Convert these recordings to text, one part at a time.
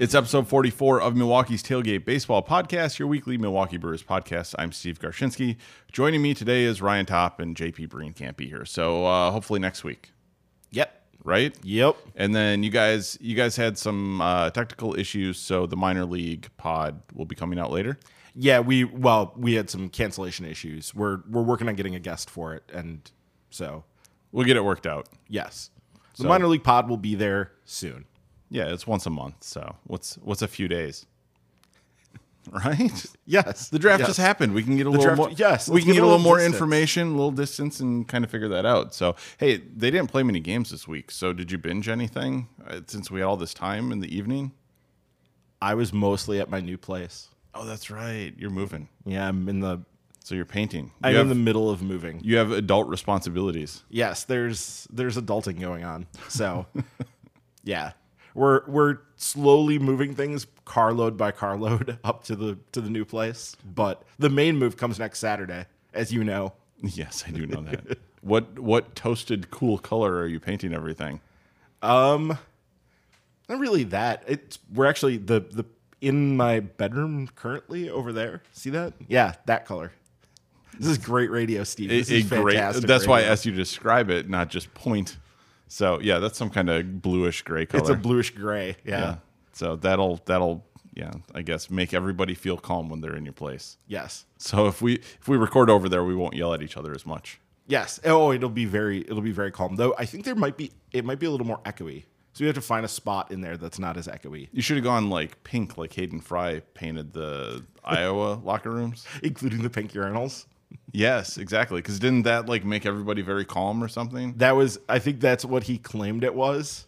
It's episode 44 of Milwaukee's Tailgate Baseball Podcast, your weekly Milwaukee Brewers podcast. I'm Steve Garshinsky. Joining me today is Ryan Top and JP Breen can't be here. So uh, hopefully next week, Yep. right? Yep. And then you guys you guys had some uh, technical issues, so the minor league pod will be coming out later. Yeah, we well, we had some cancellation issues. We're we're working on getting a guest for it, and so We'll get it worked out. yes, the So- minor league pod will be there soon. Yeah, it's once a month, so what's what's a few days? Right? Yes, The draft yes. just happened. We can get a little draft- more. yes, we can get get a a little little more distance. information, a little distance, and kind of figure that out. So, hey, they didn't play many games this week. So, did you binge anything uh, since we had all this time in the evening? I was mostly at my new place. Oh, that's right. You're moving, Yeah, I'm in the so you're painting. I'm You in the middle of moving. you have adult responsibilities. Yes, there's there's adulting going on. So yeah, we're we're slowly moving things carload by carload up to the to the new place. But the main move comes next Saturday, as you know. Yes, I do know that. what what toasted cool color are you painting everything? Um, not really that. It's we're actually the the in my bedroom currently over there. See that? Yeah, that color. This is great radio, Steve. This A- is a great- fantastic. that's why I asked you to describe it, not just point. So yeah, that's some kind of bluish gray color. it's a bluish gray. Yeah. yeah. So that'll that'll yeah, I guess make everybody feel calm when they're in your place. Yes. So if we if we record over there, we won't yell at each other as much. Yes. Oh, it'll be very it'll be very calm. Though I think there might be it might be a little more echoey. So we have to find a spot in there that's not as echoey, You should have gone like pink, like Hayden Fry painted the Iowa locker rooms. including the pink urinals. Yes, exactly. Because didn't that like make everybody very calm or something? That was I think that's what he claimed it was.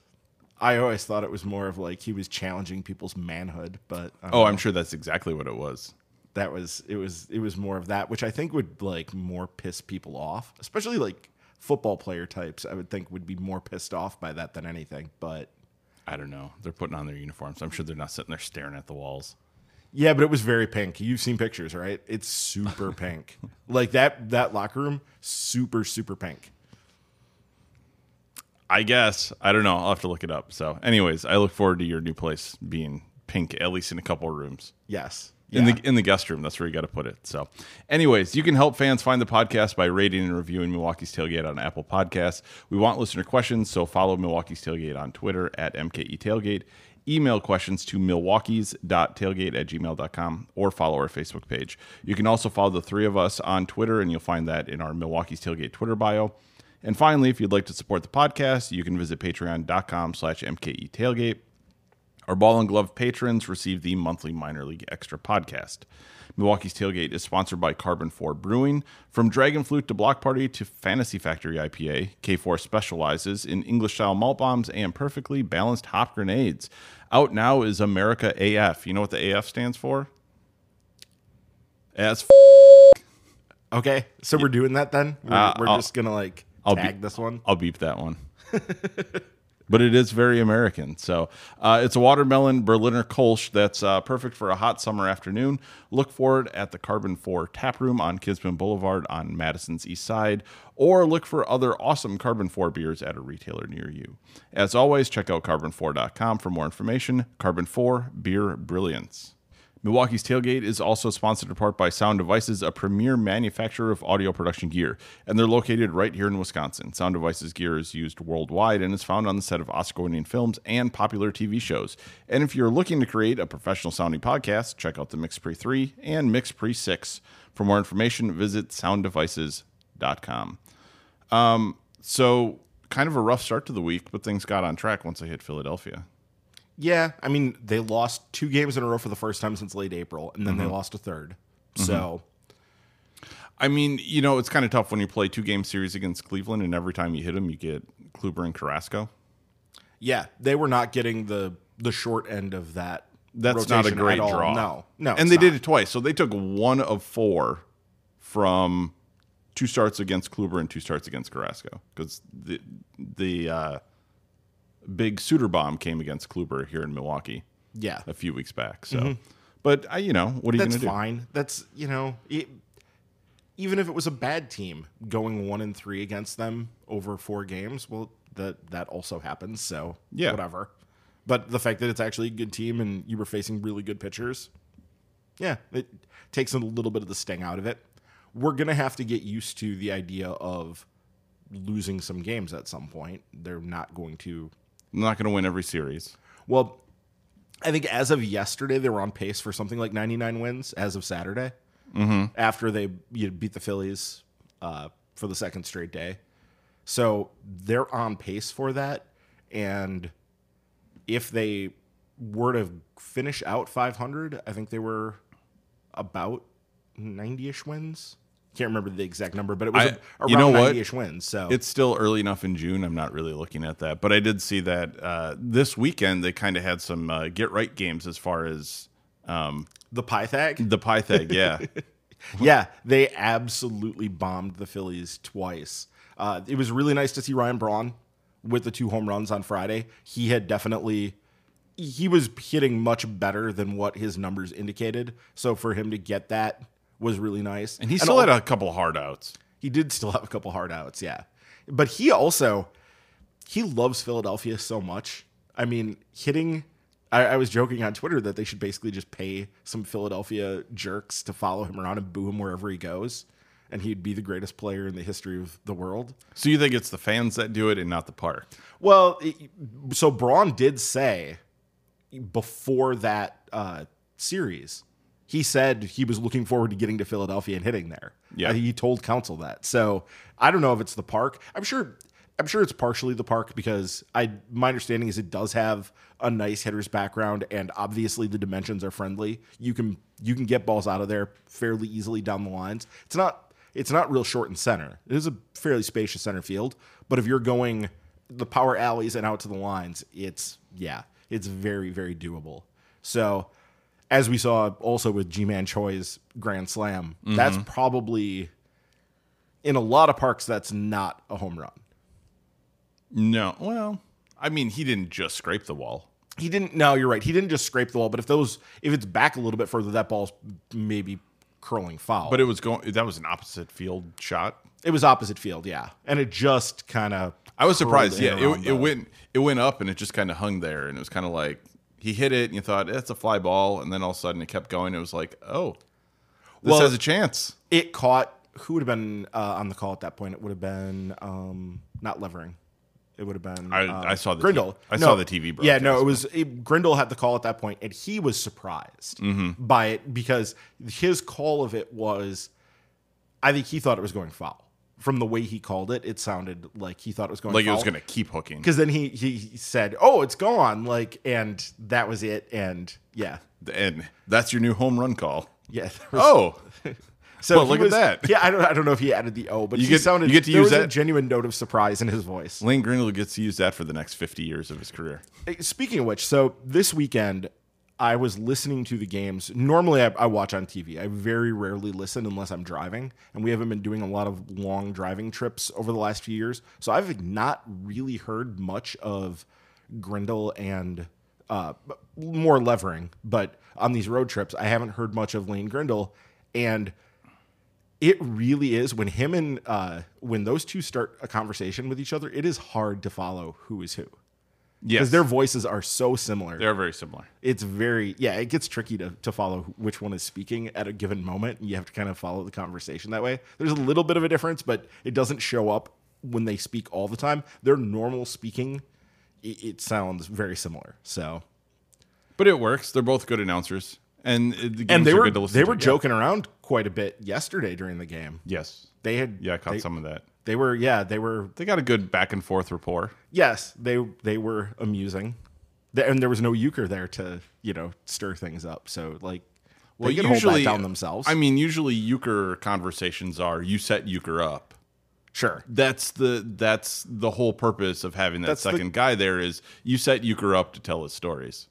I always thought it was more of like he was challenging people's manhood, but Oh, know. I'm sure that's exactly what it was. that was it was it was more of that which i think would like more piss people off especially like football player types i would think would be more pissed off by that than anything but I don't know. They're putting on their uniforms. I'm sure they're not sitting there staring at the walls. Yeah but it was very pink you've seen pictures right it's super pink like that that locker room super super pink I guess. I don't know. I'll have to look it up. So, anyways, I look forward to your new place being pink, at least in a couple of rooms. yes in the in the guest room. That's where you got to put it. So, anyways, you can help fans find the podcast by rating and reviewing Milwaukee's Tailgate on Apple Podcasts. We want listener questions, so follow Milwaukee's Tailgate on Twitter at MKE Tailgate. Email questions to milwaukee's.tailgate at gmail.com or follow our Facebook page. You can also follow the three of us on Twitter, and you'll find that in our Milwaukee's Tailgate Twitter bio. And finally, if you'd like to support the podcast, you can visit patreon.com slash MKE Tailgate. Our ball and glove patrons receive the monthly minor league extra podcast. Milwaukee's Tailgate is sponsored by Karben4 Brewing. From Dragon Flute to Block Party to Fantasy Factory IPA, K4 specializes in English style malt bombs and perfectly balanced hop grenades. Out now is America AF. You know what the AF stands for? As f- okay so we're doing that then we're, Uh, we're just gonna like I'll tag this one I'll beep that one. but it is very American. So uh, it's a watermelon Berliner Kolsch that's uh, perfect for a hot summer afternoon. Look for it at the Karben4 Tap Room on Kinsman Boulevard on Madison's East Side, or look for other awesome Karben4 beers at a retailer near you. As always, check out karben4.com for more information. Karben4 Beer Brilliance. Milwaukee's Tailgate is also sponsored in part by Sound Devices, a premier manufacturer of audio production gear, and they're located right here in Wisconsin. Sound Devices gear is used worldwide and is found on the set of Oscar-winning films and popular TV shows. And if you're looking to create a professional sounding podcast, check out the Mixpre 3 and Mixpre 6. For more information, visit sounddevices.com. Um, so kind of a rough start to the week, but things got on track once I hit Philadelphia. Yeah i mean they lost two games in a row for the first time since late april and then they lost a 3rd so I mean, you know, it's kind of tough when you play two game series against Cleveland, and every time you hit them, you get Kluber and Carrasco. Yeah, they were not getting the the short end of that. That's not a great draw. No, no, and they not. did it twice. So they took one of four from two starts against Kluber and two starts against Carrasco because the the uh, big Suter bomb came against Kluber here in Milwaukee Yeah, a few weeks back. So, mm-hmm. but I, you know, what are you going that's to do? fine. That's you know, it, even if it was a bad team going one and three against them over four games, well, that that also happens. So Yeah. whatever. But the fact that it's actually a good team and you were facing really good pitchers, yeah, it takes a little bit of the sting out of it. We're gonna have to get used to the idea of losing some games at some point. They're not going to. I'm not going to win every series. Well, I think as of yesterday, they were on pace for something like 99 wins as of Saturday. Mm-hmm. After they you know, beat the Phillies uh, for the second straight day, so they're on pace for that. And if they were to finish out 500, I think they were about 90ish wins. Can't remember the exact number, but it was I- a, around you know what? 90ish wins. So It's still early enough in June. I'm not really looking at that, but I did see that uh, this weekend they kind of had some uh, get right games as far as um, the Pythag, the Pythag. Yeah, Yeah, they absolutely bombed the Phillies twice. Uh, it was really nice to see Ryan Braun with the two home runs on Friday. He had definitely he was hitting much better than what his numbers indicated. So for him to get that was really nice. and he still had a couple hard outs. He did still have a couple hard outs, yeah. But he also he loves Philadelphia so much. I mean, hitting I, I was joking on Twitter that they should basically just pay some Philadelphia jerks to follow him around and boo him wherever he goes, and he'd be the greatest player in the history of the world. So you think it's the fans that do it and not the park? Well, so Braun did say before that uh, series, he said he was looking forward to getting to Philadelphia and hitting there. Yeah. Uh, he told Counsell that. So I don't know if it's the park. I'm sure. I'm sure it's partially the park because I my understanding is it does have a nice hitter's background and obviously the dimensions are friendly. You can you can get balls out of there fairly easily down the lines. It's not it's not real short and center. It is a fairly spacious center field, but if you're going the power alleys and out to the lines, it's yeah, it's very very doable. So as we saw also with Ji-Man Choi's grand slam, that's mm-hmm. probably in a lot of parks that's not a home run. No. Well, I mean, he didn't just scrape the wall. He didn't. No, you're right. He didn't just scrape the wall, but if those, if it's back a little bit further, that ball's maybe curling foul. But it was going. That was an opposite field shot. it was opposite field, yeah, and it just kind of. I was surprised. Yeah, it, it went it went up and it just kind of hung there, and it was kind of like he hit it, and you thought it's a fly ball, and then all of a sudden it kept going. It was like, oh, this Well- has a chance. It caught. Who would have been uh, on the call at that point? It would have been um, not Levering. It would have been. I- uh, I saw the Grindle. T- I saw the TV broadcast. Yeah, no, it was it, Grindle had the call at that point, and he was surprised Mm-hmm. by it because his call of it was. I think he thought it was going foul. From the way he called it, it sounded like he thought it was going Like it was going to keep hooking. because then he, he said, "Oh, it's gone," like, and that was it. And yeah, And that's your new home run call. yeah. was- Oh, so well, look at that. Yeah, I don't I don't know if he added the O, but You he get- sounded. you get to use was a that? genuine note of surprise in his voice. Lane Grindle gets to use that for the next fifty years of his career. Speaking of which, so this weekend I was listening to the games. Normally, I, I watch on TV. I very rarely listen unless I'm driving, and we haven't been doing a lot of long driving trips over the last few years. So I've not really heard much of Grindle and uh, more Levering, but on these road trips, I haven't heard much of Lane Grindle, and it really is when him and uh, when those two start a conversation with each other, it is hard to follow who is who Yes, because their voices are so similar. they're very similar. it's very yeah, it gets tricky to to follow which one is speaking at a given moment. You have to kind of follow the conversation that way. There's a little bit of a difference, but it doesn't show up when they speak all the time. Their normal speaking, it, it sounds very similar. So But it works. They're both good announcers, and uh, the and they were good to listen they to. were Yeah. joking around quite a bit yesterday during the game. Yes, They had yeah, I caught they, some of that. They were yeah they were They got a good back and forth rapport. yes they they were amusing. Th- And there was no Uecker there to you know stir things up. So like they could hold that down themselves. I mean, usually Uecker conversations are you set Uecker up. sure. That's the that's the whole purpose of having that That's the- second guy there is you set Uecker up to tell his stories.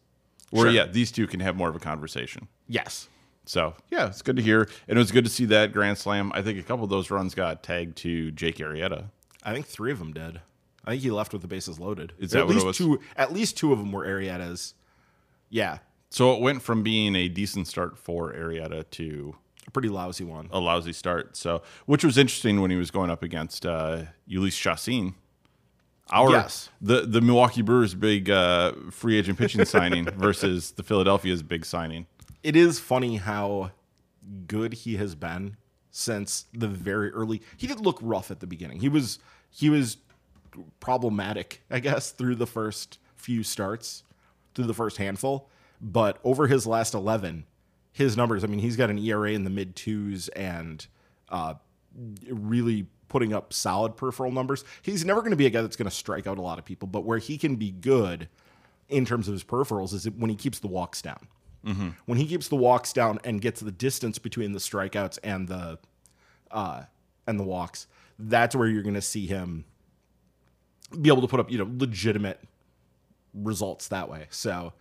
Where Sure. yeah, these two can have more of a conversation. Yes. So yeah, it's good to hear, and it was good to see that grand slam. I think a couple of those runs got tagged to Jake Arrieta. I think three of them did. I think he left with the bases loaded. Is At that it least two? At least two of them were Arrieta's. Yeah, So it went from being a decent start for Arrieta to a pretty lousy one. a lousy start. So which was interesting when he was going up against uh, Jhoulys Chacin. Our Yes. the the Milwaukee Brewers big uh, free agent pitching signing versus the Philadelphia's big signing. It is funny how good he has been since the very early. He did look rough at the beginning. He was he was problematic, I guess, through the first few starts, through the first handful. But over his last eleven, his numbers. I mean, he's got an ERA in the mid twos and uh, really putting up solid peripheral numbers. He's never going to be a guy that's going to strike out a lot of people, but where he can be good in terms of his peripherals is when he keeps the walks down. When he keeps the walks down and gets the distance between the strikeouts and the uh, and the walks, that's where you're going to see him be able to put up you know legitimate results that way. So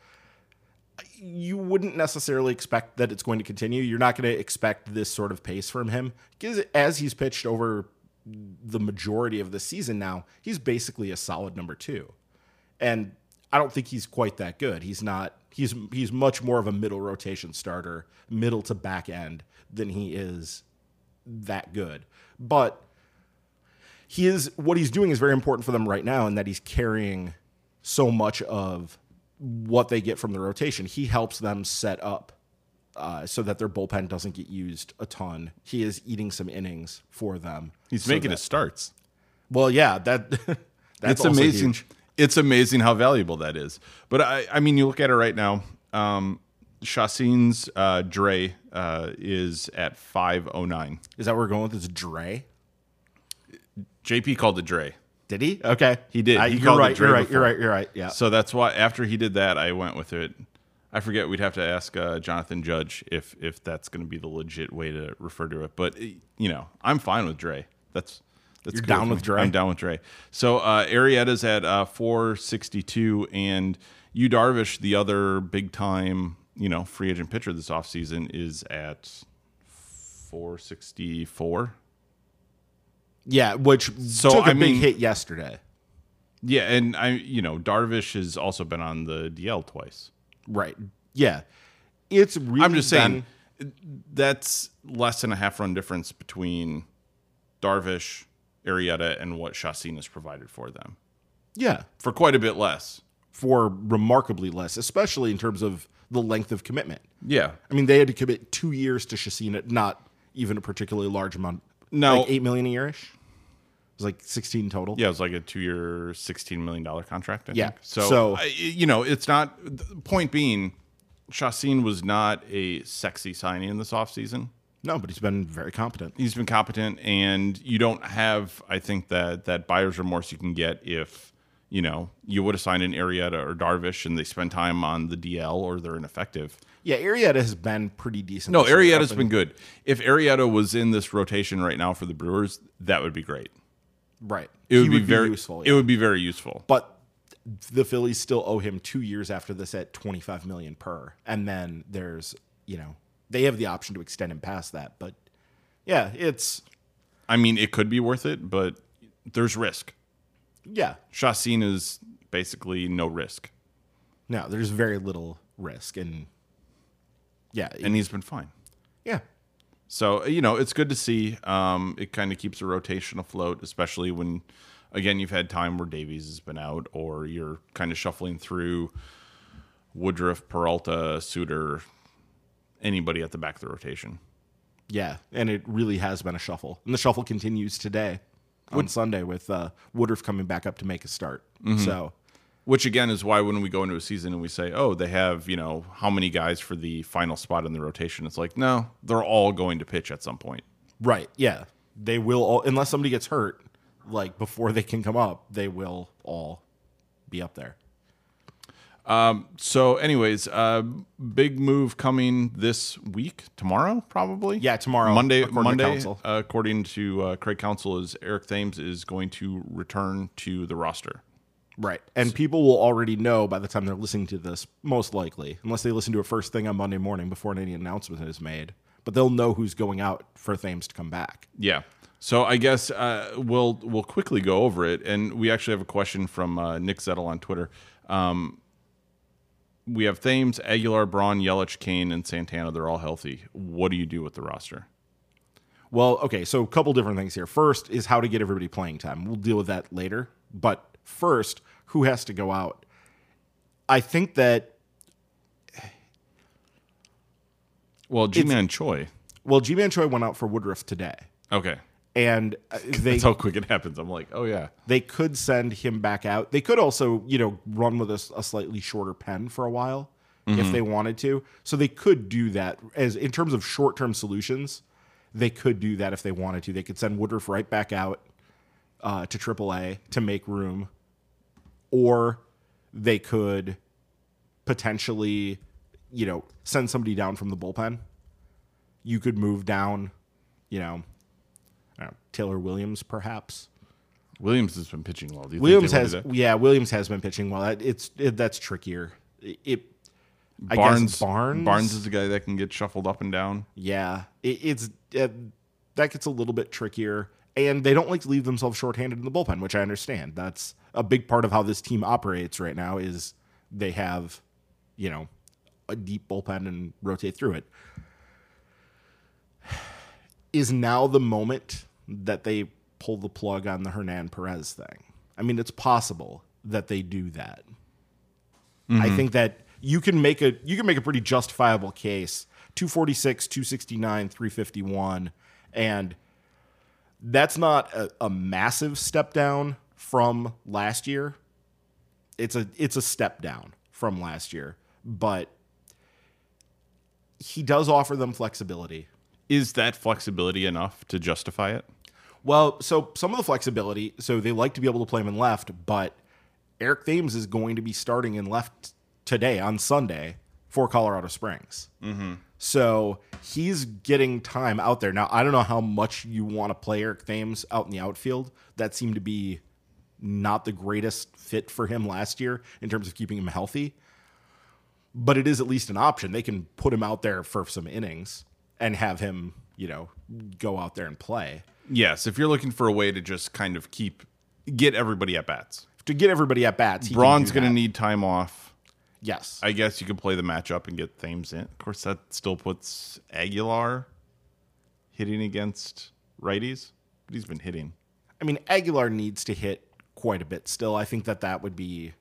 you wouldn't necessarily expect that it's going to continue. You're not going to expect this sort of pace from him because as he's pitched over the majority of the season now, he's basically a solid number two. And I don't think he's quite that good. He's not he's he's much more of a middle rotation starter, middle to back end than he is that good. But he is what he's doing is very important for them right now in that he's carrying so much of what they get from the rotation. He helps them set up uh, so that their bullpen doesn't get used a ton. He is eating some innings for them. He's so making that- his starts. Well, yeah, that that's amazing. huge. It's amazing how valuable that is. But I, I mean, you look at it right now. Um, Chacin's uh, Dre uh, is at five oh nine. Is that where we're going with this Dre? JP called it Dre, Did he? Okay, He did. Uh, He you're right. You're right. before. You're right. You're right. Yeah. so that's why after he did that, I went with it. I forget. We'd have to ask uh, Jonathan Judge if if that's going to be the legit way to refer to it. But you know, I'm fine with Dre. That's that's You're cool down with. Dre? I'm down with Dre. So uh, Arrieta's at uh, 462, and you Darvish, the other big time, you know, free agent pitcher this offseason, is at 464. yeah, which So, took a I big mean- hit yesterday. Yeah, and I, you know, Darvish has also been on the DL twice. Right. Yeah. It's really. I'm just saying been- that's less than a half run difference between Darvish, Arrieta, and what Chacin has provided for them Yeah. for quite a bit less. For remarkably less, especially in terms of the length of commitment. Yeah. I mean, they had to commit two years to Chacin at not even a particularly large amount. No. Like eight million a yearish. It was like sixteen total. Yeah, it was like a two-year, sixteen million dollar contract. I Yeah. think. So, So- I, you know, it's not. the Point being, Chacin was not a sexy signing in this offseason. No, but he's been very competent. He's been competent, and you don't have, I think, that that buyer's remorse you can get if you know you would have signed an Arrieta or Darvish, and they spend time on the DL or they're ineffective. Yeah, Arrieta has been pretty decent. No. Arrieta's been good. If Arrieta was in this rotation right now for the Brewers, that would be great. right. It would, He be very useful. It would be very useful. but the Phillies still owe him two years after this at twenty five million per, and then there's you know they have the option to extend him past that. But yeah, it's I mean, it could be worth it, but there's risk. yeah Chacin is basically no risk, no, there's very little risk, and yeah, and he's been fine. yeah, So you know, it's good to see. Um, it kind of keeps a rotation afloat, especially when, again, you've had time where Davies has been out, or you're kind of shuffling through Woodruff, Peralta, Suter, anybody at the back of the rotation. yeah, and it really has been a shuffle, and the shuffle continues today on Sunday with uh, Woodruff coming back up to make a start. Mm-hmm. So Which again is why when we go into a season and we say, "Oh, they have you know how many guys for the final spot in the rotation?" It's like, no, they're all going to pitch at some point. right, yeah, they will all unless somebody gets hurt, like before they can come up, they will all be up there. So, anyways, uh, big move coming this week, tomorrow, probably. Yeah, tomorrow, Monday. according to Monday, Counsell. uh, according to uh, Craig Counsell, is Eric Thames is going to return to the roster. Right. And people will already know by the time they're listening to this, most likely, unless they listen to it first thing on Monday morning before any announcement is made. But they'll know who's going out for Thames to come back. Yeah. So I guess uh, we'll we'll quickly go over it, and we actually have a question from uh, Nick Zettel on Twitter. Um, we have Thames, Aguilar, Braun, Yelich, Cain, and Santana. They're all healthy. What do you do with the roster? Well, okay, so a couple different things here. First is how to get everybody playing time. We'll deal with that later. But first, who has to go out? I think that Well, Ji-Man Choi. well, Ji-Man Choi went out for Woodruff today, Okay. And uh, they That's how quick it happens. I'm like, oh yeah. they could send him back out. They could also, you know, run with a slightly shorter pen for a while if they wanted to. So they could do that as in terms of short term solutions. They could do that if they wanted to. They could send Woodruff right back out uh, to AAA to make room, or they could potentially, you know, send somebody down from the bullpen. You could move down, you know, know, Taylor Williams perhaps. Williams has been pitching well. Williams has, yeah, Williams has been pitching well. It's it, that's trickier. It, it? I Barnes, guess Barnes. Barnes is a guy that can get shuffled up and down. yeah, it, it's uh, that gets a little bit trickier, and they don't like to leave themselves shorthanded in the bullpen, which I understand. That's a big part of how this team operates right now. Is they have, you know, a deep bullpen and rotate through it. Is now the moment that they pull the plug on the Hernan Perez thing? I mean, it's possible that they do that. I mm-hmm. think that you can make a you can make a pretty justifiable case. 246, 269, 351 and that's not a, a massive step down from last year. It's a it's a step down from last year, but he does offer them flexibility. Is that flexibility enough to justify it? Well, so some of the flexibility, so they like to be able to play him in left, but Eric Thames is going to be starting in left today on Sunday for Colorado Springs. Mm-hmm. So he's getting time out there. Now, I don't know how much you want to play Eric Thames out in the outfield. That seemed to be not the greatest fit for him last year in terms of keeping him healthy. But it is at least an option. They can put him out there for some innings and have him, you know, go out there and play. Yes, if you're looking for a way to just kind of keep get everybody at bats. to get everybody at bats. he can Braun's do going to that. need time off. yes. I guess you could play the matchup and get Thames in. Of course, that still puts Aguilar hitting against righties, but he's been hitting. I mean, Aguilar needs to hit quite a bit still. I think that that would be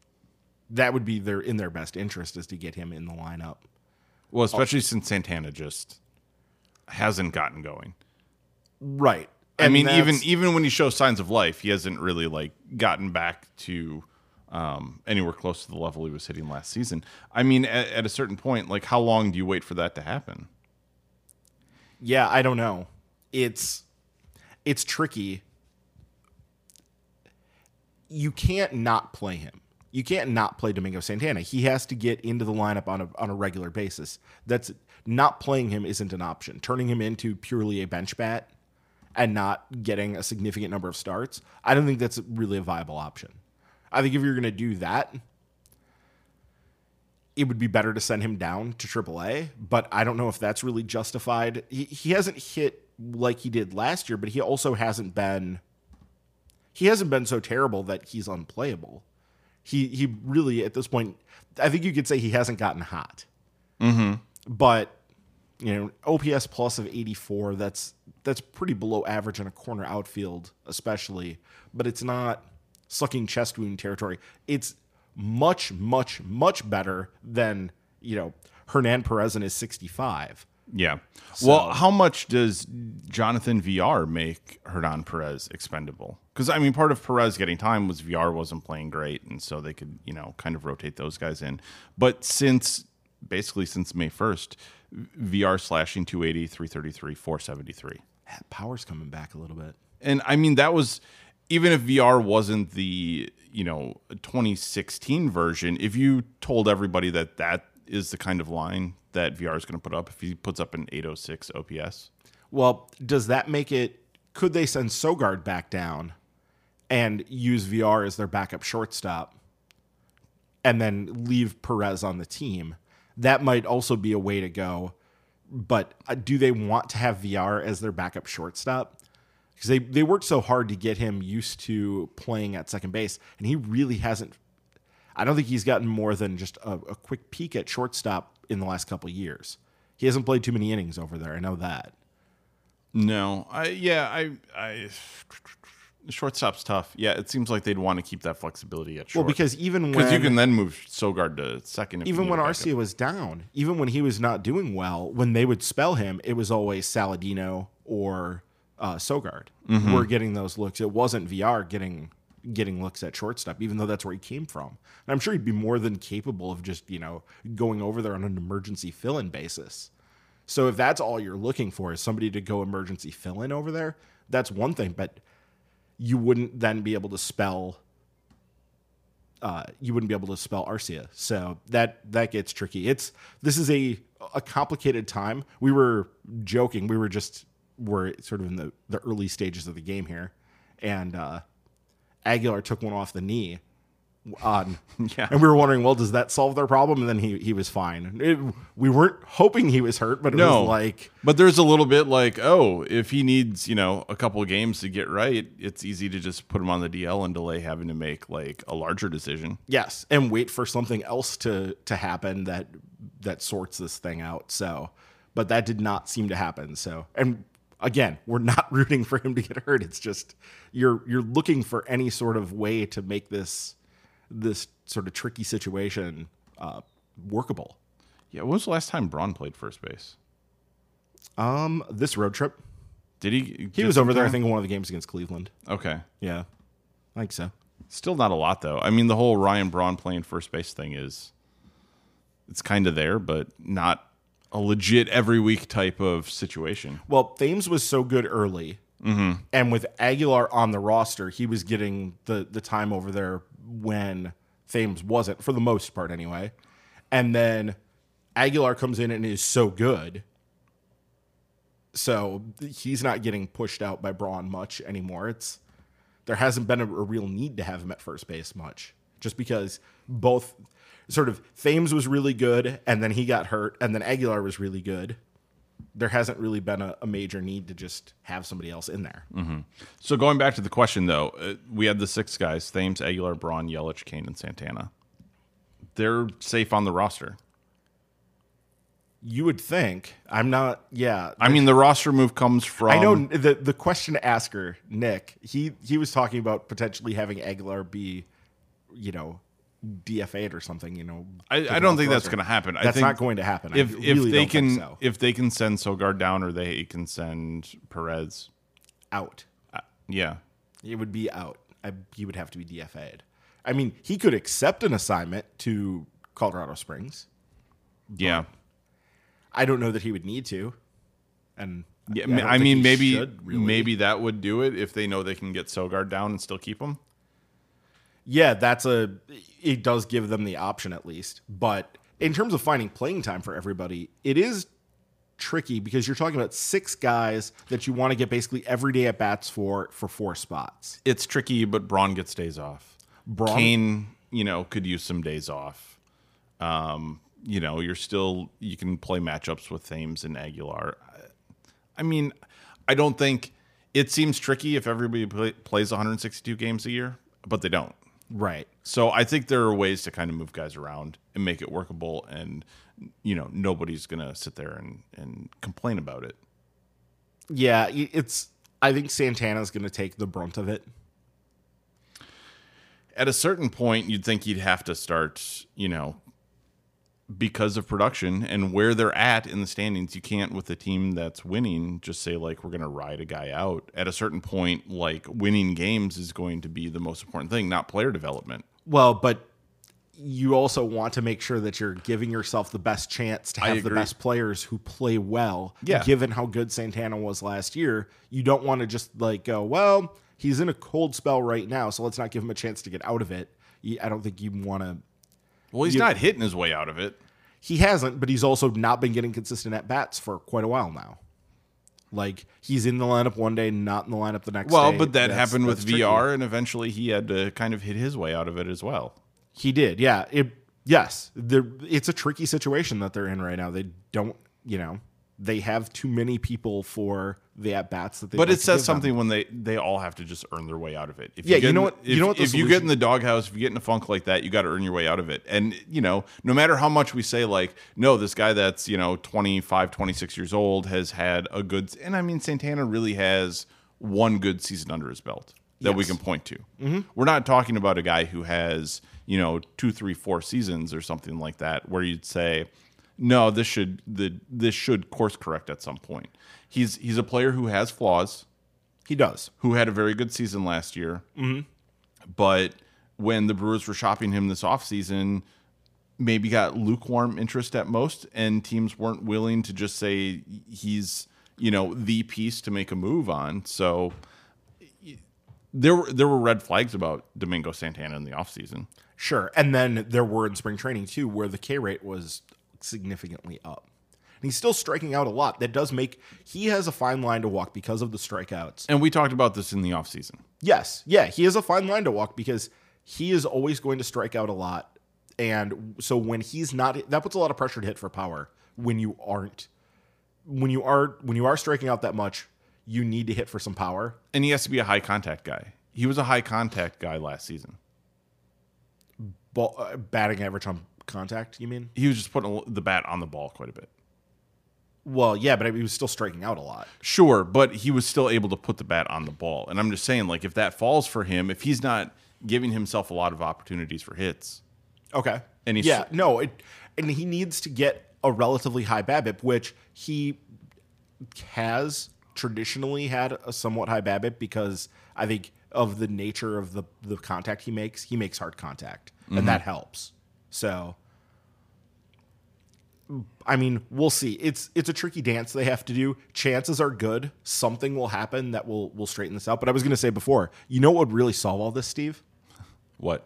that would be their in their best interest is to get him in the lineup. Well, especially since Santana just hasn't gotten going. Right. I And mean, even even when he shows signs of life, he hasn't really like gotten back to um, anywhere close to the level he was hitting last season. I mean, at, at a certain point, like how long do you wait for that to happen? yeah, I don't know. It's it's tricky. You can't not play him. You can't not play Domingo Santana. He has to get into the lineup on a on a regular basis. That's not playing him isn't an option. Turning him into purely a bench bat and not getting a significant number of starts, I don't think that's really a viable option. I think if you're going to do that, it would be better to send him down to AAA, but I don't know if that's really justified. He, he hasn't hit like he did last year, but he also hasn't been he hasn't been so terrible that he's unplayable. He he really at this point, I think you could say he hasn't gotten hot. Mm-hmm. But you know, OPS plus of 84, that's that's pretty below average in a corner outfield, especially. But it's not sucking chest wound territory. It's much, much, much better than you know Hernan Perez in his 65. Yeah. Well, how much does Jonathan Villar make Hernan Perez expendable? Because I mean, part of Perez getting time was Villar wasn't playing great, and so they could you know kind of rotate those guys in. But since basically since May first, Villar slashing 280, 333, 473. Power's coming back a little bit. And I mean, that was even if Villar wasn't the you know 2016 version. If you told everybody that that is the kind of line that Villar is going to put up, if he puts up an 806 OPS, Well, does that make it? Could they send Sogard back down and use Villar as their backup shortstop, and then leave Perez on the team? That might also be a way to go. But uh, do they want to have Villar as their backup shortstop? Because they they worked so hard to get him used to playing at second base, and he really hasn't. I don't think he's gotten more than just a, a quick peek at shortstop in the last couple years. He hasn't played too many innings over there. I know that. No, I yeah, I I Shortstop's tough. Yeah, it seems like they'd want to keep that flexibility at short. Well, because even because you can then move Sogard to second. If even when. Arcia was down, even when he was not doing well, when they would spell him, it was always Saladino or uh, Sogard Mm-hmm. were getting those looks. It wasn't Villar getting getting looks at shortstop, even though that's where he came from. And I'm sure he'd be more than capable of just you know going over there on an emergency fill-in basis. So if that's all you're looking for is somebody to go emergency fill-in over there, that's one thing. But you wouldn't then be able to spell uh, you wouldn't be able to spell Arcia. So that that gets tricky. It's this is a a complicated time. We were joking. We were just we're sort of in the the early stages of the game here, and uh, Aguilar took one off the knee. On Yeah. and we were wondering, well, does that solve their problem? And then he he was fine. It, we weren't hoping he was hurt, but it No, was like but there's a little bit like, oh, if he needs, you know, a couple games to get right, it's easy to just put him on the DL and delay having to make like a larger decision. Yes, and wait for something else to to happen that that sorts this thing out. So, but that did not seem to happen. So, and again, we're not rooting for him to get hurt. It's just you're you're looking for any sort of way to make this this sort of tricky situation uh, workable. Yeah, when was the last time Braun played first base? Um, this road trip, Did he? he was over there. I think in one of the games against Cleveland. Okay, Yeah, I think so. still not a lot though. I mean, the whole Ryan Braun playing first base thing is, it's kind of there, but not a legit every week type of situation. Well, Thames was so good early, and with Aguilar on the roster, he was getting the the time over there when Thames wasn't, for the most part, anyway. And then Aguilar comes in and is so good, so he's not getting pushed out by Braun much anymore. It's there hasn't been a, a real need to have him at first base much, just because both sort of Thames was really good, and then he got hurt, and then Aguilar was really good there hasn't really been a, a major need to just have somebody else in there. So going back to the question though, uh, we had the six guys: Thames, Aguilar, Braun, Yelich, Cain, and Santana. They're safe on the roster. You would think I'm not. Yeah, I mean, the roster move comes from. I know the the question asker Nick. He he was talking about potentially having Aguilar be, you know, DFA'd or something. You know, I, I don't think that's going to happen. I That's not going to happen. I If really if they can think so. if they can send Sogard down or they can send Perez, out, uh, yeah, it would be out. I, he would have to be DFA'd. I mean, he could accept an assignment to Colorado Springs. yeah, I don't know that he would need to. And yeah. don't I mean, maybe should, really. maybe that would do it if they know they can get Sogard down and still keep him. Yeah, that's a. It does give them the option at least, but in terms of finding playing time for everybody, it is tricky because you're talking about six guys that you want to get basically every day at bats for for four spots. It's tricky, but Braun gets days off. Braun- Cain, you know, could use some days off. Um, you know, you're still you can play matchups with Thames and Aguilar. I mean, I don't think it seems tricky if everybody play, plays 162 games a year, but they don't. Right. So I think there are ways to kind of move guys around and make it workable, and you know, nobody's gonna sit there and and complain about it. Yeah, it's. I think Santana's going to take the brunt of it. at a certain point you'd think you'd have to start you know because of production and where they're at in the standings you can't with a team that's winning just say like we're going to ride a guy out at a certain point like winning games is going to be the most important thing not player development Well, but you also want to make sure that you're giving yourself the best chance to have the best players who play well. Yeah. Given how good Santana was last year, you don't want to just like go, well, he's in a cold spell right now, so let's not give him a chance to get out of it. I don't think you want to. Well he's You- not hitting his way out of it He hasn't, but he's also not been getting consistent at bats for quite a while now. Like he's in the lineup one day, not in the lineup the next well day. but that That's- happened with tricky. Villar and eventually he had to kind of hit his way out of it as well He did, yeah. It yes. It's a tricky situation that they're in right now. They don't, you know, they have too many people for the at bats that they. But it says something when they they all have to just earn their way out of it. If Yeah, get you know in- what- you know what the if you get in the doghouse, if you get in a funk like that, you got to earn your way out of it. And you know, no matter how much we say like, no, this guy that's you know 25, 26 years old has had a good. And I mean, Santana really has one good season under his belt. that we can point to. Mm-hmm. We're not talking about a guy who has, you know, two, three, four seasons or something like that, where you'd say, no, this should the this should course correct at some point. He's he's a player who has flaws, He does. who had a very good season last year. Mm-hmm. But when the Brewers were shopping him this offseason, maybe got lukewarm interest at most, and teams weren't willing to just say he's, you know, the piece to make a move on. So there were there were red flags about Domingo Santana in the offseason. Sure. And then there were in spring training too, where the K rate was significantly up. And he's still striking out a lot. That does make he has a fine line to walk because of the strikeouts. And we talked about this in the offseason. Yes, yeah, he has a fine line to walk because he is always going to strike out a lot. And so when he's not that puts a lot of pressure to hit for power when you aren't when you are when you are striking out that much, you need to hit for some power. And he has to be a high contact guy. He was a high contact guy last season. Ball, uh, batting average on contact, you mean? He was just putting the bat on the ball quite a bit. Well, yeah, but he was still striking out a lot. Sure, but he was still able to put the bat on the ball. And I'm just saying, like, if that falls for him, if he's not giving himself a lot of opportunities for hits, Okay. And he's- yeah, no, it, and he needs to get a relatively high BABIP, which he has traditionally had a somewhat high BABIP because I think of the nature of the the contact he makes. He makes hard contact, and mm-hmm. that helps. So, I mean, we'll see. It's it's a tricky dance they have to do. Chances are good something will happen that will will straighten this out. But I was going to say before, you know what would really solve all this, Steve? what?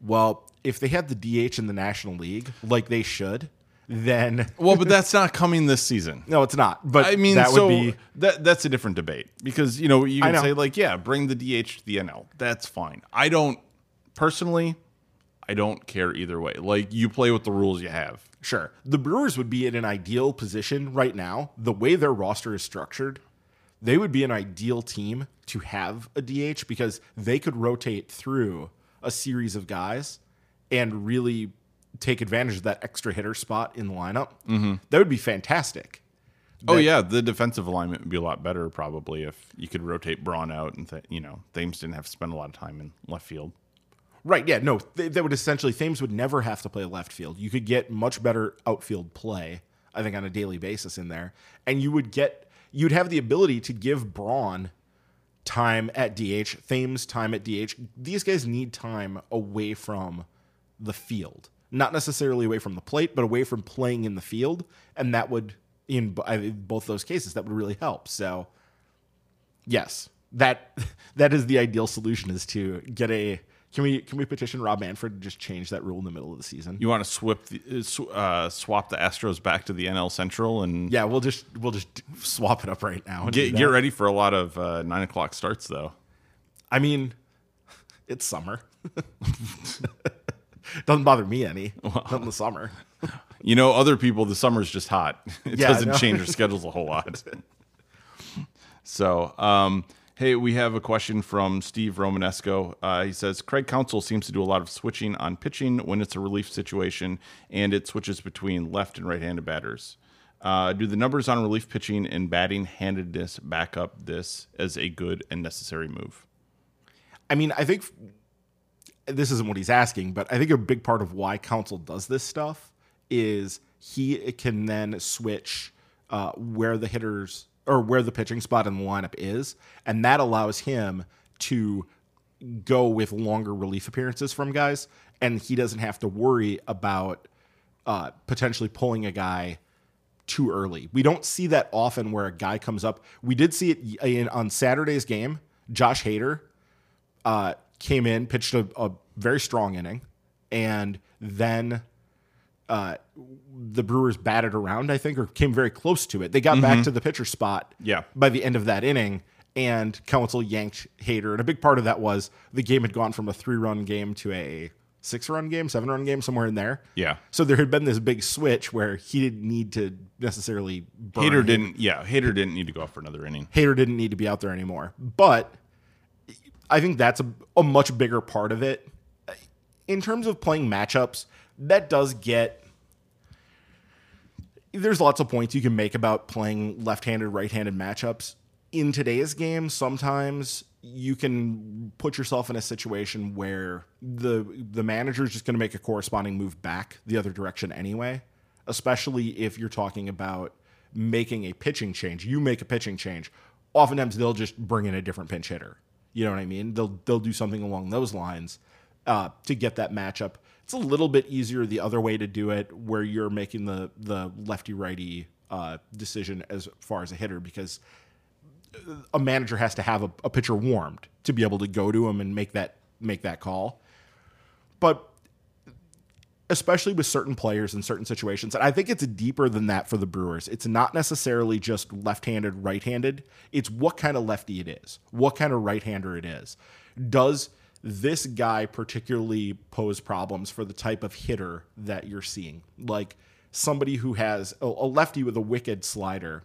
Well, if they had the DH in the National League like they should, then Well, but that's not coming this season. no, it's not. But I mean, that so would be that that's a different debate because you know you can know. say like, yeah, bring the DH to the NL. That's fine. I don't personally, I don't care either way. Like you play with the rules you have. Sure. The Brewers would be in an ideal position right now. The way their roster is structured, they would be an ideal team to have a DH because they could rotate through a series of guys and really take advantage of that extra hitter spot in the lineup. Mm-hmm. That would be fantastic. oh yeah, the defensive alignment would be a lot better probably if you could rotate Braun out and th- you know Thames didn't have to spend a lot of time in left field. Right. Yeah. No, they, that would essentially Thames would never have to play left field. You could get much better outfield play, I think, on a daily basis in there, and you would get you'd have the ability to give Braun time at DH, Thames time at DH. These guys need time away from the field, not necessarily away from the plate, but away from playing in the field, and that would in both those cases that would really help. So yes, that that is the ideal solution is to get a can we can we petition Rob Manfred to just change that rule in the middle of the season? You want to swap the, uh, uh, swap the Astros back to the NL Central and Yeah, we'll just we'll just swap it up right now. get get ready for a lot of uh, nine o'clock starts though. I mean, it's summer. Doesn't bother me any. Not in the summer. You know, other people, the summer's just hot. It Yeah, doesn't change their schedules a whole lot. so, um, hey, we have a question from Steve Romanesco. Uh, he says Craig Counsell seems to do a lot of switching on pitching when it's a relief situation, and it switches between left and right-handed batters. Uh, do the numbers on relief pitching and batting handedness back up this as a good and necessary move? I mean, I think this isn't what he's asking, but I think a big part of why Counsell does this stuff is he can then switch uh, where the hitters or where the pitching spot in the lineup is, and that allows him to go with longer relief appearances from guys, and he doesn't have to worry about uh, potentially pulling a guy too early. We don't see that often where a guy comes up. We did see it in, on Saturday's game. Josh Hader uh, came in, pitched a, a very strong inning, and then uh, the Brewers batted around, I think, or came very close to it. They got back to the pitcher spot Yeah. by the end of that inning, and Counsell yanked Hader. And a big part of that was the game had gone from a three run game to a six run game, seven run game, somewhere in there. Yeah. So there had been this big switch where he didn't need to necessarily burn Hader him. didn't, yeah, Hader didn't need to go out for another inning. Hader didn't need to be out there anymore. But I think that's a, a much bigger part of it. In terms of playing matchups, that does get. There's lots of points you can make about playing left handed, right handed matchups. In today's game, sometimes you can put yourself in a situation where the the manager is just going to make a corresponding move back the other direction anyway, especially if you're talking about making a pitching change. You make a pitching change, oftentimes they'll just bring in a different pinch hitter. You know what I mean? They'll they'll do something along those lines uh, to get that matchup. It's a little bit easier the other way to do it, where you're making the the lefty righty uh, decision as far as a hitter because a manager has to have a, a pitcher warmed to be able to go to him and make that make that call. But especially with certain players in certain situations. And I think it's deeper than that for the Brewers. It's not necessarily just left handed, right handed. It's what kind of lefty it is, what kind of right hander it is. Does this guy particularly pose problems for the type of hitter that you're seeing? Like somebody who has a, a lefty with a wicked slider.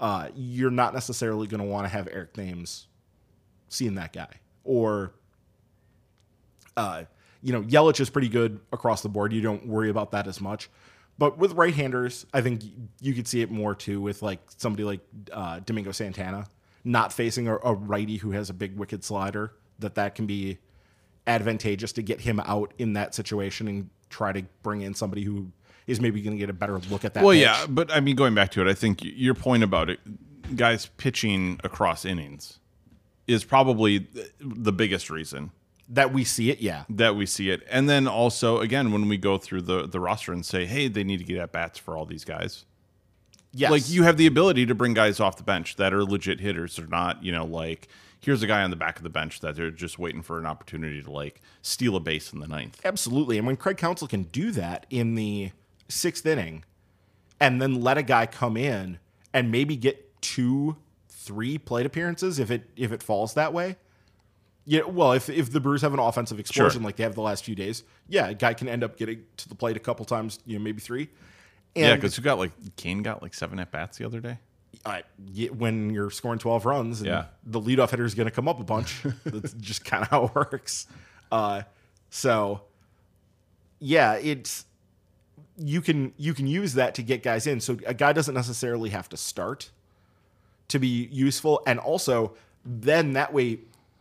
Uh, you're not necessarily going to want to have Eric Thames seeing that guy. Or uh, you know, Yelich is pretty good across the board. You don't worry about that as much. But with right-handers, I think you could see it more too with like somebody like uh, Domingo Santana not facing a, a righty who has a big wicked slider. That that can be advantageous to get him out in that situation and try to bring in somebody who is maybe going to get a better look at that. Well, pitch. yeah, but I mean, going back to it, I think your point about it, guys pitching across innings, is probably the biggest reason that we see it. Yeah, that we see it, and then also again when we go through the the roster and say, hey, they need to get at bats for all these guys. yes, Like you have the ability to bring guys off the bench that are legit hitters. They're not, you know, like here's a guy on the back of the bench that they're just waiting for an opportunity to like steal a base in the ninth. Absolutely. And when Craig Counsell can do that in the sixth inning and then let a guy come in and maybe get two, three plate appearances if it if it falls that way. Yeah, well, if if the Brewers have an offensive explosion Sure. like they have the last few days, yeah, a guy can end up getting to the plate a couple times, you know, maybe three. And yeah, because you got like Cain got like seven at bats the other day. Uh, when you're scoring 12 runs and Yeah. the leadoff hitter is going to come up a bunch. That's just kind of how it works. Uh, so yeah, it's you can you can use that to get guys in. So a guy doesn't necessarily have to start to be useful, and also then that way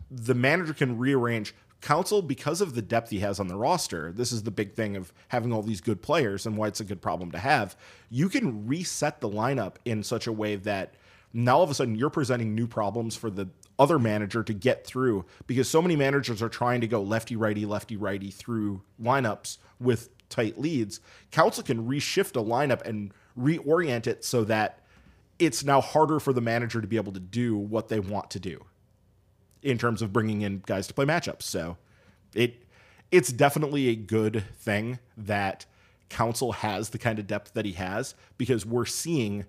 the manager can rearrange. Counsell, because of the depth he has on the roster, this is the big thing of having all these good players and why it's a good problem to have. You can reset the lineup in such a way that now all of a sudden you're presenting new problems for the other manager to get through because so many managers are trying to go lefty righty lefty righty through lineups with tight leads. Counsell can reshift a lineup and reorient it so that it's now harder for the manager to be able to do what they want to do in terms of bringing in guys to play matchups. So it it's definitely a good thing that Counsell has the kind of depth that he has because we're seeing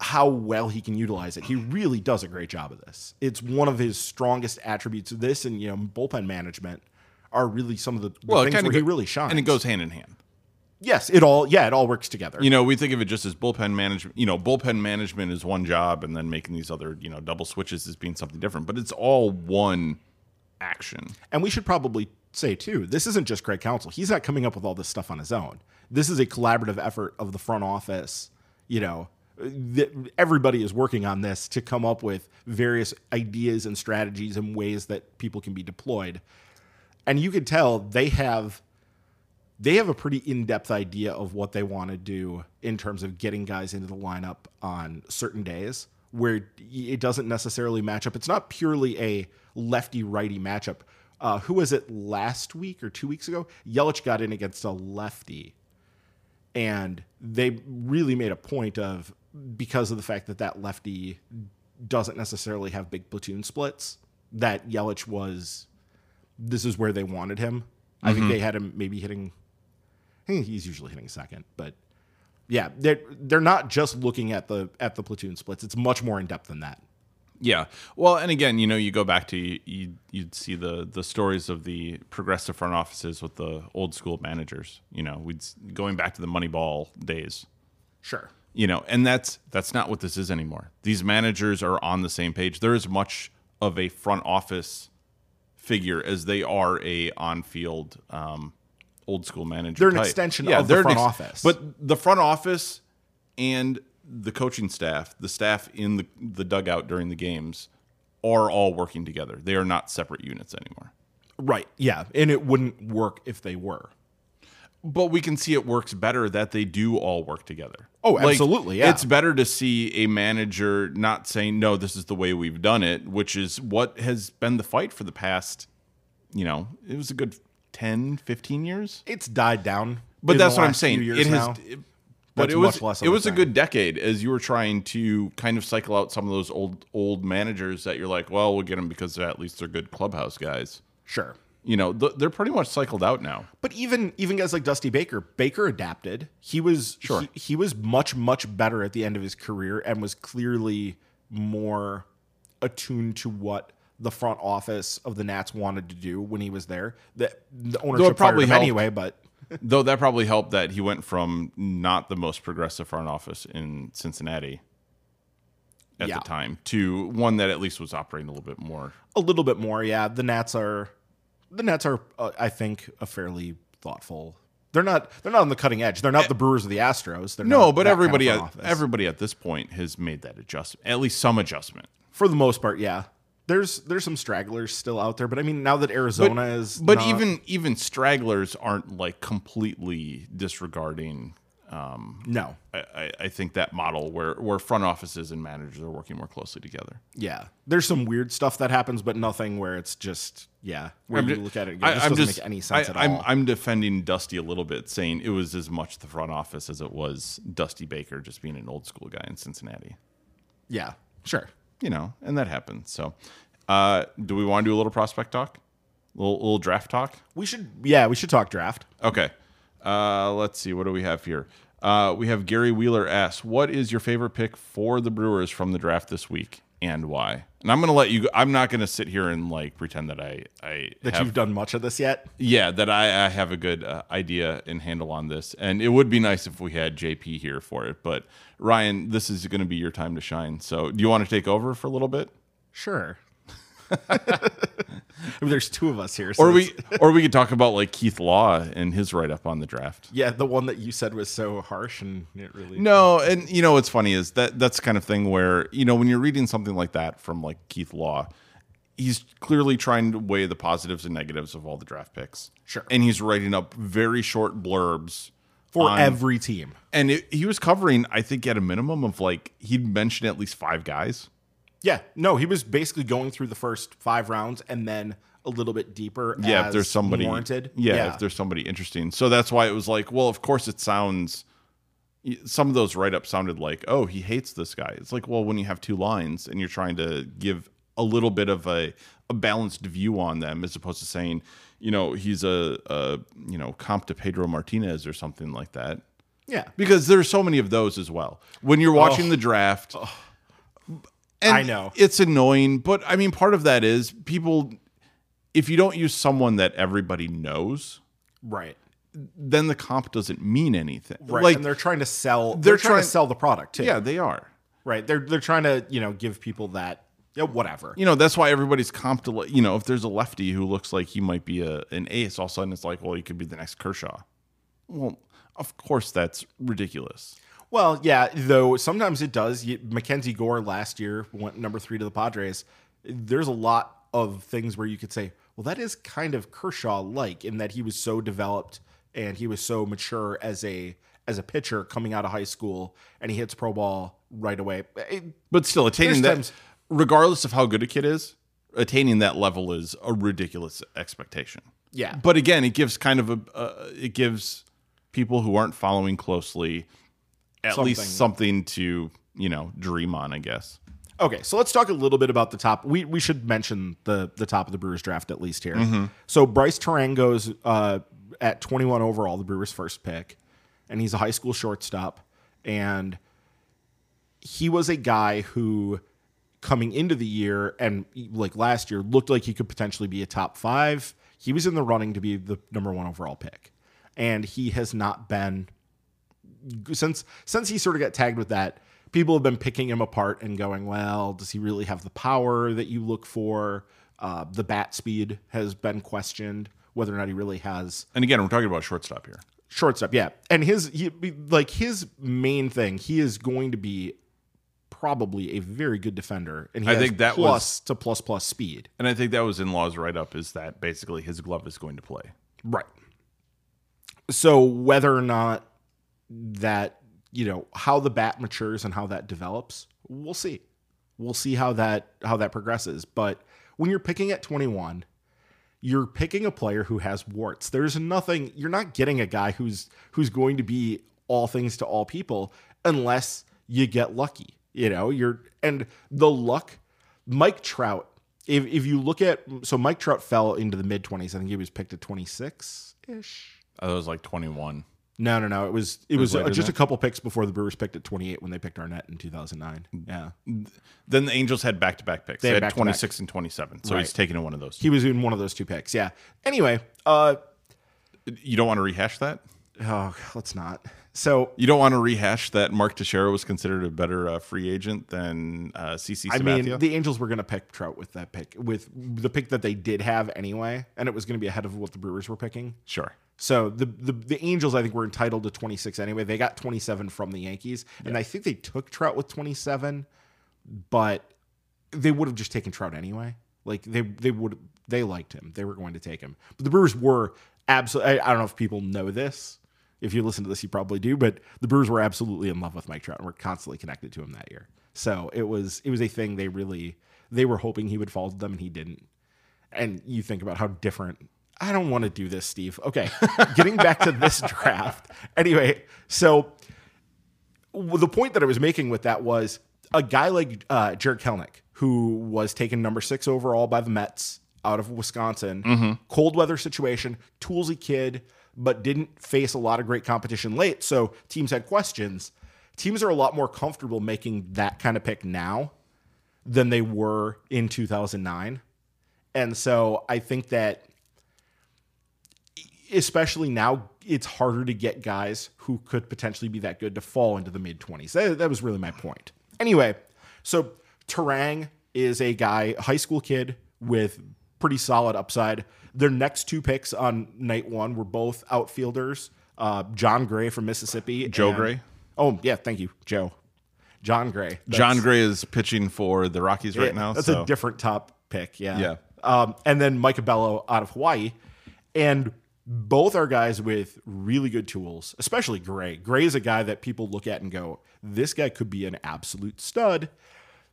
how well he can utilize it. He really does a great job of this. It's one of his strongest attributes. This and you know bullpen management are really some of the, the things kinda where he really shines. and it goes hand in hand. Yes, it all yeah, it all works together. You know, we think of it just as bullpen management. You know, bullpen management is one job, and then making these other, you know, double switches is being something different. But it's all one action. And we should probably say too, this isn't just Craig Counsell. He's not coming up with all this stuff on his own. This is a collaborative effort of the front office. You know, th- everybody is working on this to come up with various ideas and strategies and ways that people can be deployed. And you can tell they have they have a pretty in-depth idea of what they want to do in terms of getting guys into the lineup on certain days where it doesn't necessarily match up. It's not purely a lefty righty matchup. Uh, who was it last week or two weeks ago? Yelich got in against a lefty, and they really made a point of because of the fact that that lefty doesn't necessarily have big platoon splits. That Yelich was, this is where they wanted him. I think they had him maybe hitting. I think he's usually hitting second, but yeah, they're they're not just looking at the at the platoon splits. It's much more in depth than that. Yeah. Well, and again, you know, you go back to you, you'd see the the stories of the progressive front offices with the old school managers. You know, we'd going back to the Moneyball days. Sure. You know, and that's that's not what this is anymore. These managers are on the same page. There is much of a front office figure as they are a on field um, old school manager. They're an type. extension of the they're an front office. But the front office and the coaching staff, the staff in the, the dugout during the games, are all working together. They are not separate units anymore. Right. Yeah. And it wouldn't work if they were. But we can see it works better that they do all work together. Oh, absolutely, yeah. It's better to see a manager not saying, no, this is the way we've done it, which is what has been the fight for the past, you know, it was a good 10, 15 years. It's died down. But that's what I'm saying. It has, it- but it was it a was a good decade as you were trying to kind of cycle out some of those old old managers that you're like, well, we'll get them because at least they're good clubhouse guys. Sure. You know, th- they're pretty much cycled out now. But even even guys like Dusty Baker, Baker adapted. He was Sure. he, he was much much better at the end of his career and was clearly more attuned to what the front office of the Nats wanted to do when he was there. The, the ownership probably helped. anyway, but Though that probably helped that he went from not the most progressive front office in Cincinnati at Yeah. the time to one that at least was operating a little bit more. a little bit more. Yeah, the Nats are the Nats are uh, I think a fairly thoughtful. They're not they're not on the cutting edge. They're not the Brewers or the Astros. They're No, not but that kind of everybody at everybody at this point has made that adjustment, at least some adjustment. for the most part, yeah. There's there's some stragglers still out there, but I mean now that Arizona is But not- even even stragglers aren't like completely disregarding. um, no, I, I, I think that model where where front offices and managers are working more closely together. yeah, there's some weird stuff that happens, but nothing where it's just yeah, where I'm you ju- look at it, and go, I- this I'm doesn't just- make any sense I, at I'm, all. I'm defending Dusty a little bit, saying it was as much the front office as it was Dusty Baker just being an old school guy in Cincinnati. yeah, sure. You know, and that happens. So, uh, do we want to do a little prospect talk, a little, little draft talk? We should yeah, we should talk draft. Okay. Uh, let's see. What do we have here? Uh, we have Gary Wheeler asks, "What is your favorite pick for the Brewers from the draft this week, and why?" And I'm going to let you. I'm not going to sit here and like pretend that I I That have you've done much of this yet? yeah, that I, I have a good uh, idea and handle on this. And it would be nice if we had JP here for it. But Ryan, this is going to be your time to shine. So do you want to take over for a little bit? Sure. I mean, there's two of us here, so Or we or we could talk about like Keith Law and his write up on the draft. yeah, the one that you said was so harsh and it really No, and you know what's funny is that that's the kind of thing where, you know, when you're reading something like that from like Keith Law, he's clearly trying to weigh the positives and negatives of all the draft picks. Sure. And he's writing up very short blurbs for on- every team. And it, he was covering, I think, at a minimum of like he'd mentioned at least five guys. Yeah, no, he was basically going through the first five rounds and then a little bit deeper. Yeah, if there's somebody warranted. Yeah, if there's somebody interesting. So that's why it was like, well, of course it sounds. Some of those write ups sounded like, oh, he hates this guy. It's like, well, when you have two lines and you're trying to give a little bit of a, a balanced view on them, as opposed to saying, you know, he's a, a you know comp to Pedro Martinez or something like that. yeah, because there's so many of those as well. When you're watching oh. the draft, oh. And I know. it's annoying, but I mean, part of that is people. If you don't use someone that everybody knows, right, then the comp doesn't mean anything. right. Like, and they're trying to sell. They're, they're trying, trying- to sell the product too. yeah, they are. right. They're they're trying to you know give people that yeah, whatever. You know, that's why everybody's comp to. You know, if there's a lefty who looks like he might be a an ace, all of a sudden it's like, well, he could be the next Kershaw. Well, of course that's ridiculous. Well, yeah, though sometimes it does. You, MacKenzie Gore last year went number three to the Padres. There's a lot of things where you could say, well, that is kind of Kershaw like in that he was so developed and he was so mature as a as a pitcher coming out of high school, and he hits pro ball right away. It- But still, attaining that, times- regardless of how good a kid is, attaining that level is a ridiculous expectation. yeah, But again, it gives kind of a, uh, it gives people who aren't following closely at least Something. something to you know dream on. I guess. Okay, so let's talk a little bit about the top. We we should mention the the top of the Brewers draft at least here. So Brice Turang's uh, at 21 overall, the Brewers' first pick, and he's a high school shortstop, and he was a guy who coming into the year and like last year looked like he could potentially be a top five. He was in the running to be the number one overall pick, and he has not been since since he sort of got tagged with that, people have been picking him apart and going, well, does he really have the power that you look for? Uh, the bat speed has been questioned whether or not he really has And again, we're talking about shortstop here. shortstop. Yeah, and his he, like his main thing, he is going to be probably a very good defender, and he I has think that plus to plus plus speed. And I think that was in Law's write up is that basically his glove is going to play. Right. So whether or not that you know how the bat matures and how that develops, we'll see. We'll see how that how that progresses. But when you're picking at 21, you're picking a player who has warts. There's nothing. You're not getting a guy who's who's going to be all things to all people unless you get lucky. You know, you're and the luck. Mike Trout. If if you look at so Mike Trout fell into the mid 20s. I think he was picked at 26 ish. I was like 21. No, no, no. It was it was, was uh, just a couple picks before the Brewers picked at 28 when they picked Arnett in 2009. Yeah, Then the Angels had back to back picks. They, had had 26 and 27. So he's Right. taking one of those. he was in one of those two picks. Yeah. Anyway, uh, You don't want to rehash that? oh, let's not. So You don't want to rehash that Mark Teixeira was considered a better uh, free agent than uh, CC I mean, the Angels were going to pick Trout with that pick, with the pick that they did have anyway, and it was going to be ahead of what the Brewers were picking. sure. So the, the the Angels, I think, were entitled to 26 anyway. They got 27 from the Yankees, and I think they took Trout with 27, but they would have just taken Trout anyway. Like they they would they liked him. They were going to take him. But the Brewers were absolutely. I, I don't know if people know this. If you listen to this, you probably do. But the Brewers were absolutely in love with Mike Trout and were constantly connected to him that year. So it was it was a thing they really they were hoping he would fall to them, and he didn't and you think about how different I don't want to do this, Steve. Okay, getting back to this draft. Anyway, so the point that I was making with that was a guy like uh, Jarred Kelenic, who was taken number six overall by the Mets out of Wisconsin, cold weather situation, toolsy kid, but didn't face a lot of great competition late. So teams had questions. Teams are a lot more comfortable making that kind of pick now than they were in 2009. And so I think that especially now it's harder to get guys who could potentially be that good to fall into the mid 20s. That, that was really my point. Anyway, so Turang is a guy, high school kid with pretty solid upside. Their next two picks on night one were both outfielders. Uh, John Gray from Mississippi. Joe and- Gray? Oh, yeah. Thank you, Joe. John Gray. John Gray is pitching for the Rockies right now. That's so. a different top pick. Yeah. Yeah. Um, and then Micah Bello out of Hawaii. And both are guys with really good tools, especially Gray. Gray is a guy that people look at and go, this guy could be an absolute stud.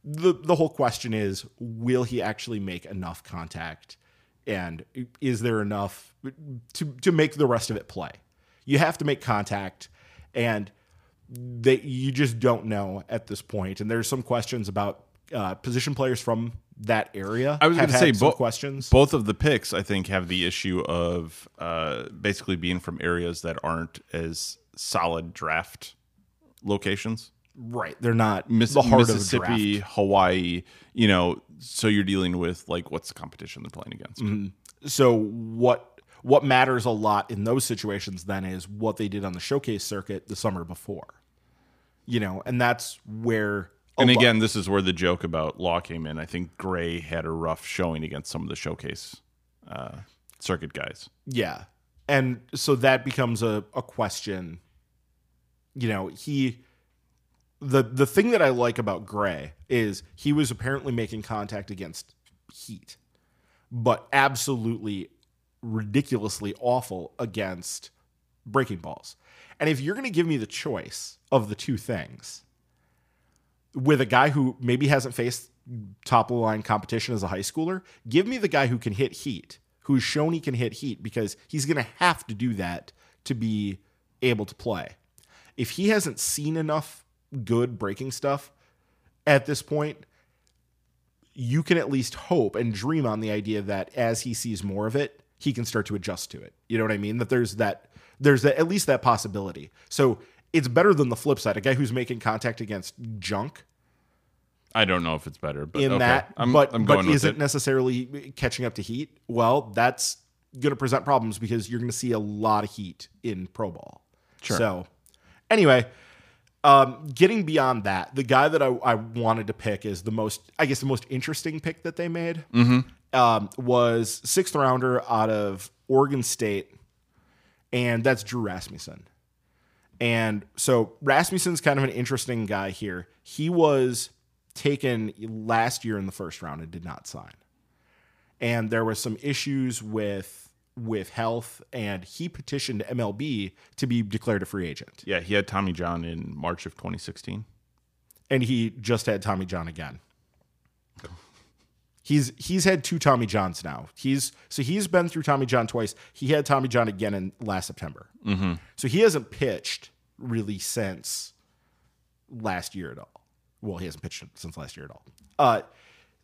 The, the whole question is, will he actually make enough contact? And is there enough to, to make the rest of it play? You have to make contact. And they you just don't know at this point. And there's some questions about uh, position players from that area. I was going to say both questions. Both of the picks, I think, have the issue of uh, basically being from areas that aren't as solid draft locations. right, they're not Miss- the heart Mississippi, Hawaii, you know, so you're dealing with like what's the competition they're playing against. draft. So what what matters a lot in those situations then is what they did on the showcase circuit the summer before. You know, and that's where And lo- again, this is where the joke about Law came in. I think Gray had a rough showing against some of the showcase uh, circuit guys. Yeah. And so that becomes a, a question. You know, he the the thing that I like about Gray is he was apparently making contact against heat, but absolutely ridiculously awful against breaking balls. And if you're going to give me the choice of the two things with a guy who maybe hasn't faced top of the line competition as a high schooler, give me the guy who can hit heat, who's shown he can hit heat because he's going to have to do that to be able to play. If he hasn't seen enough good breaking stuff at this point, you can at least hope and dream on the idea that as he sees more of it, he can start to adjust to it. You know what I mean? That there's that there's that at least that possibility. So it's better than the flip side. A guy who's making contact against junk I don't know if it's better, but in okay. that, I'm, but I'm but isn't it. necessarily catching up to heat. Well, that's going to present problems because you're going to see a lot of heat in pro ball. Sure. So, anyway, um, getting beyond that, the guy that I, I wanted to pick is the most, I guess, the most interesting pick that they made um, was sixth rounder out of Oregon State, and that's Drew Rasmussen. And so Rasmussen's kind of an interesting guy here. He was taken last year in the first round and did not sign. And there was some issues with with health and he petitioned MLB to be declared a free agent. Yeah, he had Tommy John in March of 2016. And he just had Tommy John again. He's he's had two Tommy Johns now. He's so he's been through Tommy John twice. He had Tommy John again in last September. Mm-hmm. So he hasn't pitched really since last year at all. Well, he hasn't pitched since last year at all. Uh,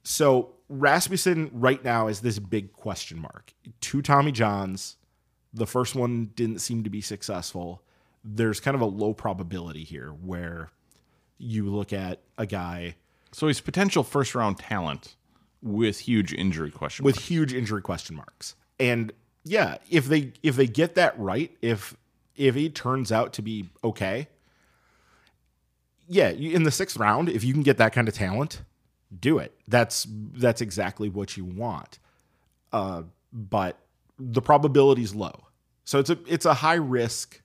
so Rasmussen right now is this big question mark. Two Tommy Johns. The first one didn't seem to be successful. There's kind of a low probability here where you look at a guy So he's potential first round talent with huge injury question. with marks. huge injury question marks. And yeah, if they if they get that right, if if he turns out to be okay, yeah, in the sixth round, if you can get that kind of talent, do it. That's that's exactly what you want. Uh, but the probability is low, so it's a it's a high risk,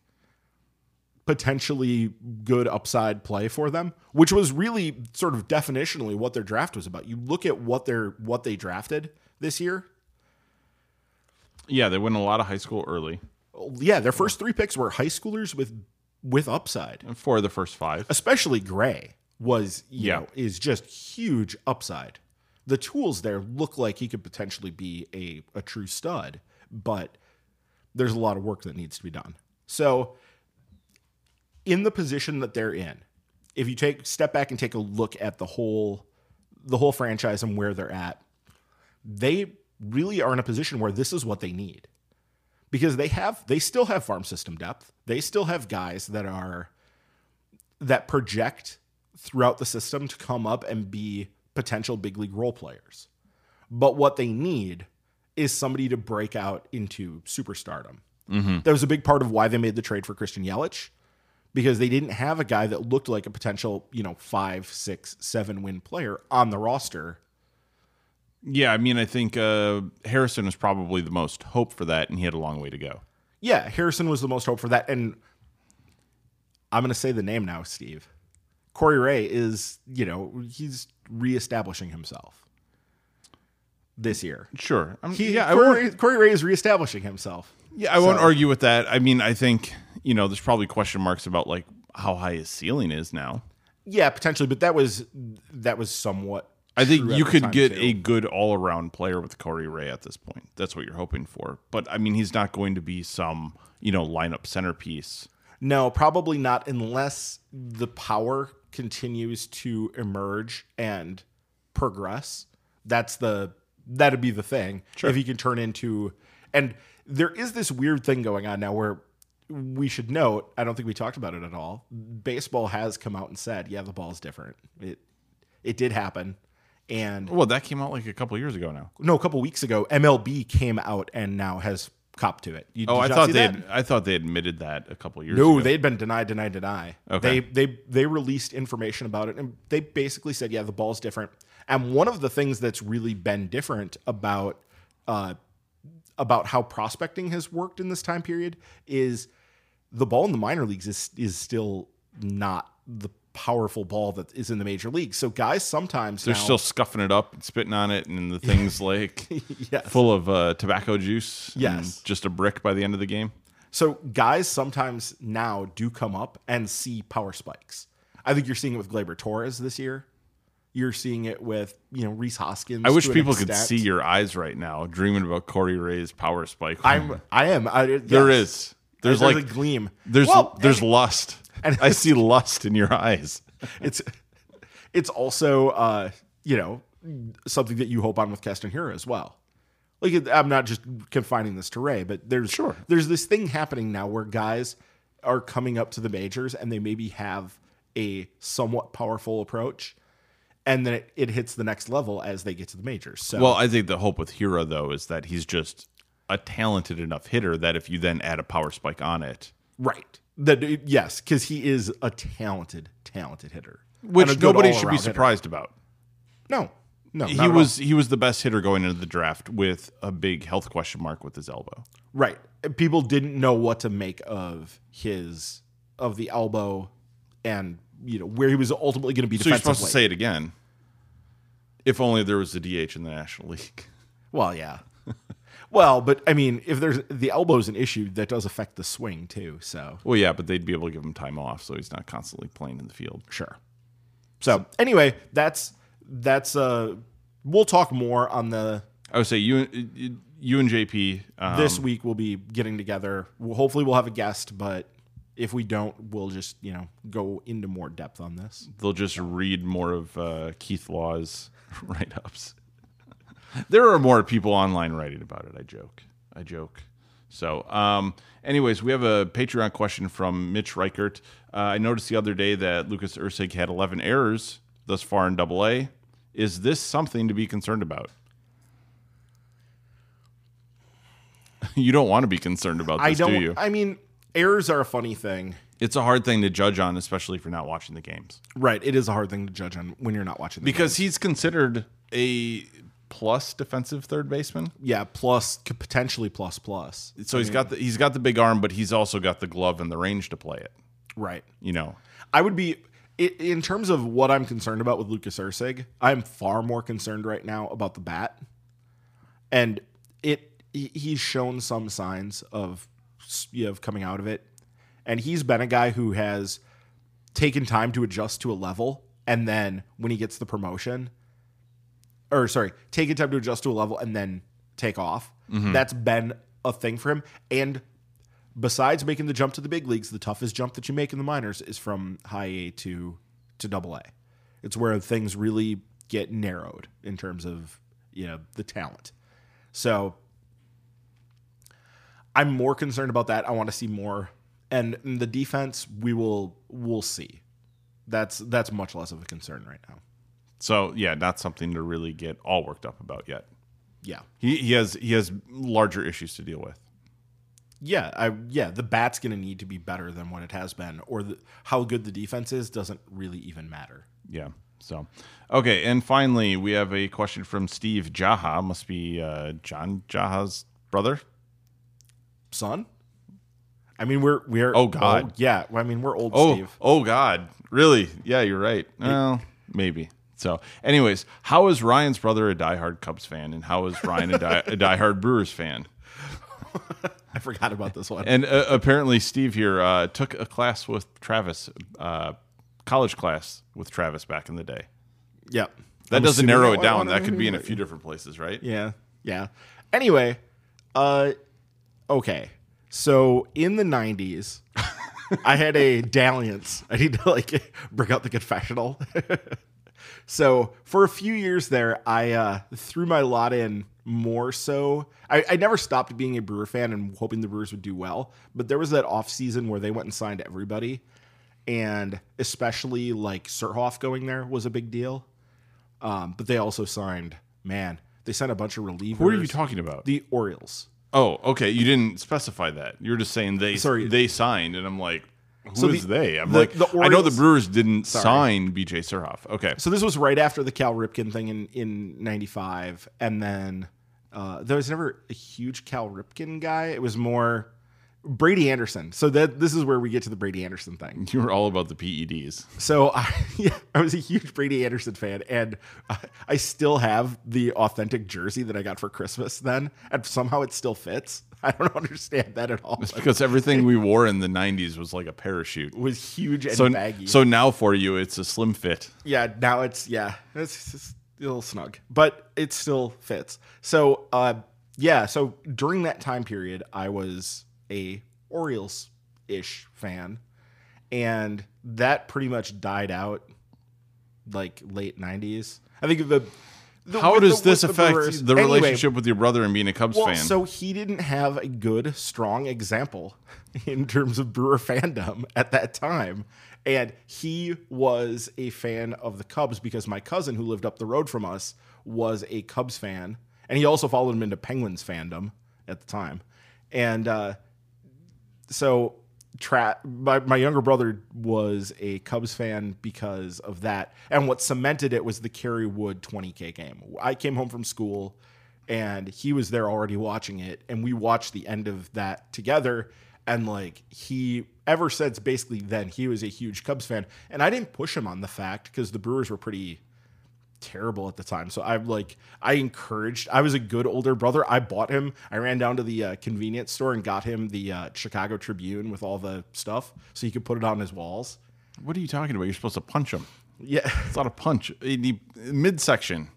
potentially good upside play for them, which was really sort of definitionally what their draft was about. You look at what they're what they drafted this year. yeah, they went a lot of high school early. Yeah, their first three picks were high schoolers with with upside. Four of the first five. especially Gray was you Yeah. know is just huge upside. The tools there look like he could potentially be a, a true stud, but there's a lot of work that needs to be done. So in the position that they're in, if you take step back and take a look at the whole the whole franchise and where they're at, they really are in a position where this is what they need. Because they have they still have farm system depth. They still have guys that are that project throughout the system to come up and be potential big league role players. But what they need is somebody to break out into superstardom. Mm-hmm. That was a big part of why they made the trade for Christian Yelich because they didn't have a guy that looked like a potential, you know, five, six, seven win player on the roster. Yeah, I mean, I think uh, Harrison was probably the most hope for that, and he had a long way to go. Yeah, Harrison was the most hope for that. And I'm going to say the name now, Steve. Corey Ray is, you know, he's reestablishing himself this year. Sure. I'm, He, yeah, Corey, Corey Ray is reestablishing himself. yeah, I won't argue with that. I mean, I think you know, there's probably question marks about like how high his ceiling is now. Yeah, potentially, but that was that was somewhat. I think you could get too. a good all around player with Corey Ray at this point. That's what you're hoping for. But I mean, he's not going to be some you know lineup centerpiece. No, probably not unless the power continues to emerge and progress. That's the that'd be the thing. If he can turn into and there is this weird thing going on now where we should note, I don't think we talked about it at all. Baseball has come out and said, yeah, the ball's different. It it did happen. And Well, that came out like a couple years ago now. no, a couple weeks ago, MLB came out and now has copped to it. You, Oh, I thought they had, I thought they admitted that a couple years No, ago. No, they'd been denied, denied, deny. Okay. They they they released information about it, and they basically said, yeah, the ball's different. And one of the things that's really been different about uh, about how prospecting has worked in this time period is the ball in the minor leagues is is still not the powerful ball that is in the major leagues. So guys sometimes They're now- still scuffing it up and spitting on it, and the thing's like Yes. full of uh, tobacco juice. and Yes. just a brick by the end of the game. So guys sometimes now do come up and see power spikes. I think you're seeing it with Gleyber Torres this year. You're seeing it with you know Rhys Hoskins. I wish people could see your eyes right now, dreaming about Corey Ray's power spike. I'm I am. I, yes. is. There's, like a gleam. there's Well, there's and lust. and- I see lust in your eyes. it's it's also uh you know something that you hope on with Keston Hiura as well. Like I'm not just confining this to Ray, but there's Sure. there's this thing happening now where guys are coming up to the majors and they maybe have a somewhat powerful approach, and then it, it hits the next level as they get to the majors. So Well, I think the hope with Hiura though is that he's just a talented enough hitter that if you then add a power spike on it, right, that yes, because he is a talented, talented hitter, which And a good nobody should be hitter. surprised about. No, no, He was he was the best hitter going into the draft with a big health question mark with his elbow. Right. People didn't know what to make of his of the elbow and you know where he was ultimately going to be So you're supposed to say it again. If only there was a DH in the National League. Well, yeah. well, but I mean, if there's the elbow's an issue, that does affect the swing too. So Well, yeah, but they'd be able to give him time off, so he's not constantly playing in the field. sure. So anyway, that's that's uh we'll talk more on the I would say you, you and JP. Um, this week we'll be getting together. We'll, hopefully we'll have a guest, but if we don't, we'll just, you know, go into more depth on this. they'll just read more of uh, Keith Law's write ups. there are more people online writing about it. I joke. I joke. So, um, anyways, we have a Patreon question from Mitch Reichert. Uh, I noticed the other day that Lucas Erceg had 11 errors thus far in Double A. Is this something to be concerned about? you don't want to be concerned about this, I don't do you? I mean, errors are a funny thing. it's a hard thing to judge on, especially if you're not watching the games. Right. It is a hard thing to judge on when you're not watching the because he's considered a plus defensive third baseman. Yeah, plus could potentially plus plus. So he's got the he's got the big arm, but he's also got the glove and the range to play it. Right. You know, I would be in terms of what I'm concerned about with Lucas Erceg. I'm far more concerned right now about the bat, and it he's shown some signs of you know, coming out of it, and he's been a guy who has taken time to adjust to a level, and then when he gets the promotion, or sorry, taking time to adjust to a level and then take off. Mm-hmm. That's been a thing for him, and besides making the jump to the big leagues, the toughest jump that you make in the minors is from high A to to double A. It's where things really get narrowed in terms of you know the talent. So I'm more concerned about that. I want to see more, and the defense we will we'll see. That's that's much less of a concern right now. so yeah, not something to really get all worked up about yet. Yeah, He he has he has larger issues to deal with. yeah, I yeah. The bat's going to need to be better than what it has been, or the, how good the defense is doesn't really even matter. Yeah. So, okay, and finally we have a question from Steve Jaha. Must be uh, John Jaha's brother. Son. I mean, we're we're Oh, God. old- yeah. I mean, we're old Oh, Steve. oh God, really? Yeah, you're right. Well, maybe. So, anyways, how is Ryan's brother a diehard Cubs fan, and how is Ryan a, die, a diehard Brewers fan? I forgot about this one. And uh, apparently, Steve here uh, took a class with Travis, uh, college class with Travis back in the day. Yep. That I'm doesn't narrow it down. That could be in a few different places, right? Yeah. Yeah. Anyway, uh, okay. So in the '90s, I had a dalliance. I need to like bring out the confessional. so for a few years there, I uh, threw my lot in more so. I, I never stopped being a Brewer fan and hoping the Brewers would do well, but there was that off season where they went and signed everybody, and especially like Surhoff going there was a big deal. Um, but they also signed, man, they signed a bunch of relievers. Who are you talking about? The Orioles. Oh, okay. You didn't specify that. You're just saying they Sorry. they signed, and I'm like, who So is the- they? I'm the- like, the I know the Brewers didn't sign BJ Surhoff. Okay, So this was right after the Cal Ripken thing in in '95, and then uh, there was never a huge Cal Ripken guy. It was more Brady Anderson. So that this is where we get to the Brady Anderson thing. you were all about the PEDs. So I, yeah, I was a huge Brady Anderson fan, and I, I still have the authentic jersey that I got for Christmas then, and somehow it still fits. I don't understand that at all. It's because everything we wore in the '90s was like a parachute. It was huge and So, baggy. so now for you, it's a slim fit. yeah, now it's yeah, it's just a little snug, but it still fits. So, uh, yeah, so during that time period, I was a Orioles ish fan, and that pretty much died out like late '90s. I think the, the How does the- this affect Brewers- the Anyway, relationship with your brother and being a Cubs well, fan? so he didn't have a good, strong example in terms of Brewer fandom at that time. And he was a fan of the Cubs because my cousin, who lived up the road from us, was a Cubs fan. And he also followed him into Penguins fandom at the time. And uh, so tra- my, my younger brother was a Cubs fan because of that. And what cemented it was the Kerry Wood 20K game. I came home from school and he was there already watching it. And we watched the end of that together. And like he ever since basically then he was a huge Cubs fan. And I didn't push him on the fact because the Brewers were pretty terrible at the time. So I'm like, I encouraged. I was a good older brother. I bought him. I ran down to the uh, convenience store and got him the uh, Chicago Tribune with all the stuff, so he could put it on his walls. What are you talking about? You're supposed to punch him. Yeah, It's not a punch. Need midsection.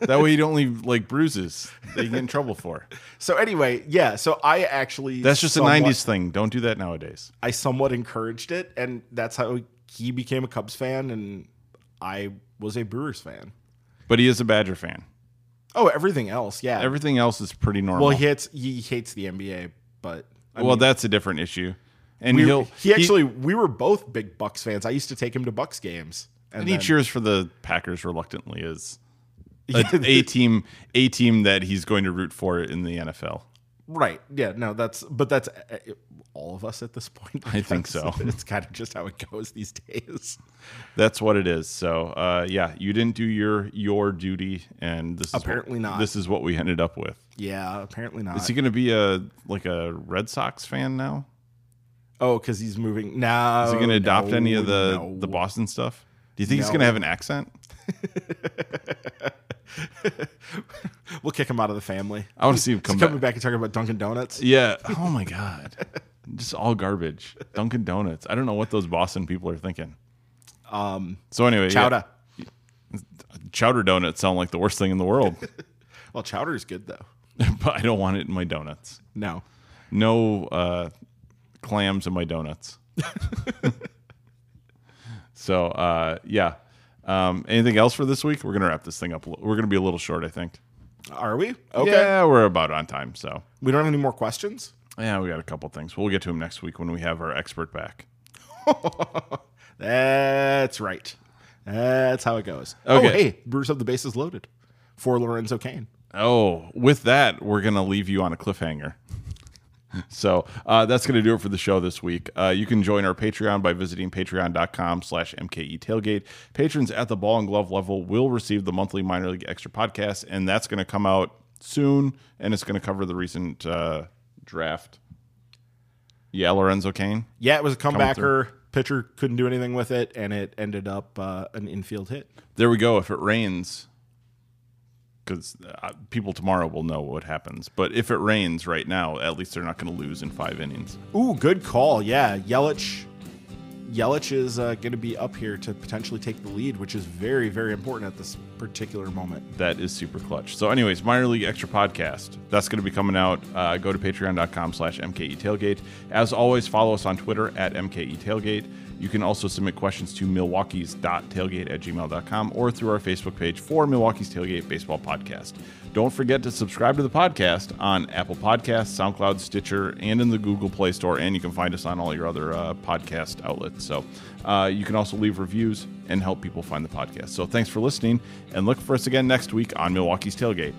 that way you don't leave like bruises that you get in trouble for. So anyway, yeah. So I actually That's just somewhat- a '90s thing. Don't do that nowadays. I somewhat encouraged it, and that's how he became a Cubs fan, and I was a Brewers fan. But he is a Badger fan. Oh, everything else, yeah. Everything else is pretty normal. well, he hates he hates the NBA, but I well, mean, that's a different issue. And we, he'll he actually we were both big Bucks fans. I used to take him to Bucks games, and, and he then- cheers for the Packers reluctantly as a, a team a team that he's going to root for in the NFL. Right? Yeah, no, that's but that's uh, all of us at this point. I think so. It's kind of just how it goes these days. That's what it is. So, uh, yeah, you didn't do your your duty, and this is what- Apparently not. This is what we ended up with. Yeah, apparently not. Is he going to be a like a Red Sox fan now? oh, because he's moving now. Is he going to adopt any of the no. the Boston stuff? Do you think he's going to have an accent? We'll kick him out of the family. I want to see him come He's back. coming back and talking about Dunkin' Donuts. Yeah. Oh my god. Just all garbage. Dunkin' Donuts. I don't know what those Boston people are thinking. Um. So anyway, yeah, Chowder. chowder donuts sound like the worst thing in the world, Well, chowder is good though. but I don't want it in my donuts. No. No uh, clams in my donuts. so uh, yeah. Um, anything else for this week? We're gonna wrap this thing up. We're gonna be a little short, I think. Are we? Okay. Yeah, we're about on time. So We don't have any more questions? yeah, we got a couple things. We'll get to them next week when we have our expert back. That's right. That's how it goes. Okay. Oh, hey, Brewers have the bases loaded for Lorenzo Cain. Oh, with that, we're going to leave you on a cliffhanger. So uh, that's going to do it for the show this week. Uh, you can join our Patreon by visiting patreon.com slash MKE tailgate. Patrons at the ball and glove level will receive the monthly minor league extra podcast, and that's going to come out soon, and it's going to cover the recent uh, draft. Yeah, Lorenzo Cain. Yeah, it was a comebacker. Pitcher couldn't do anything with it, and it ended up uh, an infield hit. There we go. If it rains, because uh, people tomorrow will know what happens. But if it rains right now, at least they're not going to lose in five innings. Ooh, good call. Yeah, Yelich. Yelich is uh, going to be up here to potentially take the lead, which is very, very important at this particular moment. That is super clutch. So, anyways, minor league extra podcast. That's going to be coming out. Uh, go to patreon.com slash MKE tailgate. As always, follow us on Twitter at MKE tailgate. You can also submit questions to milwaukees.tailgate at gmail.com or through our Facebook page for Milwaukee's Tailgate Baseball Podcast. Don't forget to subscribe to the podcast on Apple Podcasts, SoundCloud, Stitcher, and in the Google Play Store. And you can find us on all your other uh, podcast outlets. So uh, you can also leave reviews and help people find the podcast. So thanks for listening and look for us again next week on Milwaukee's Tailgate.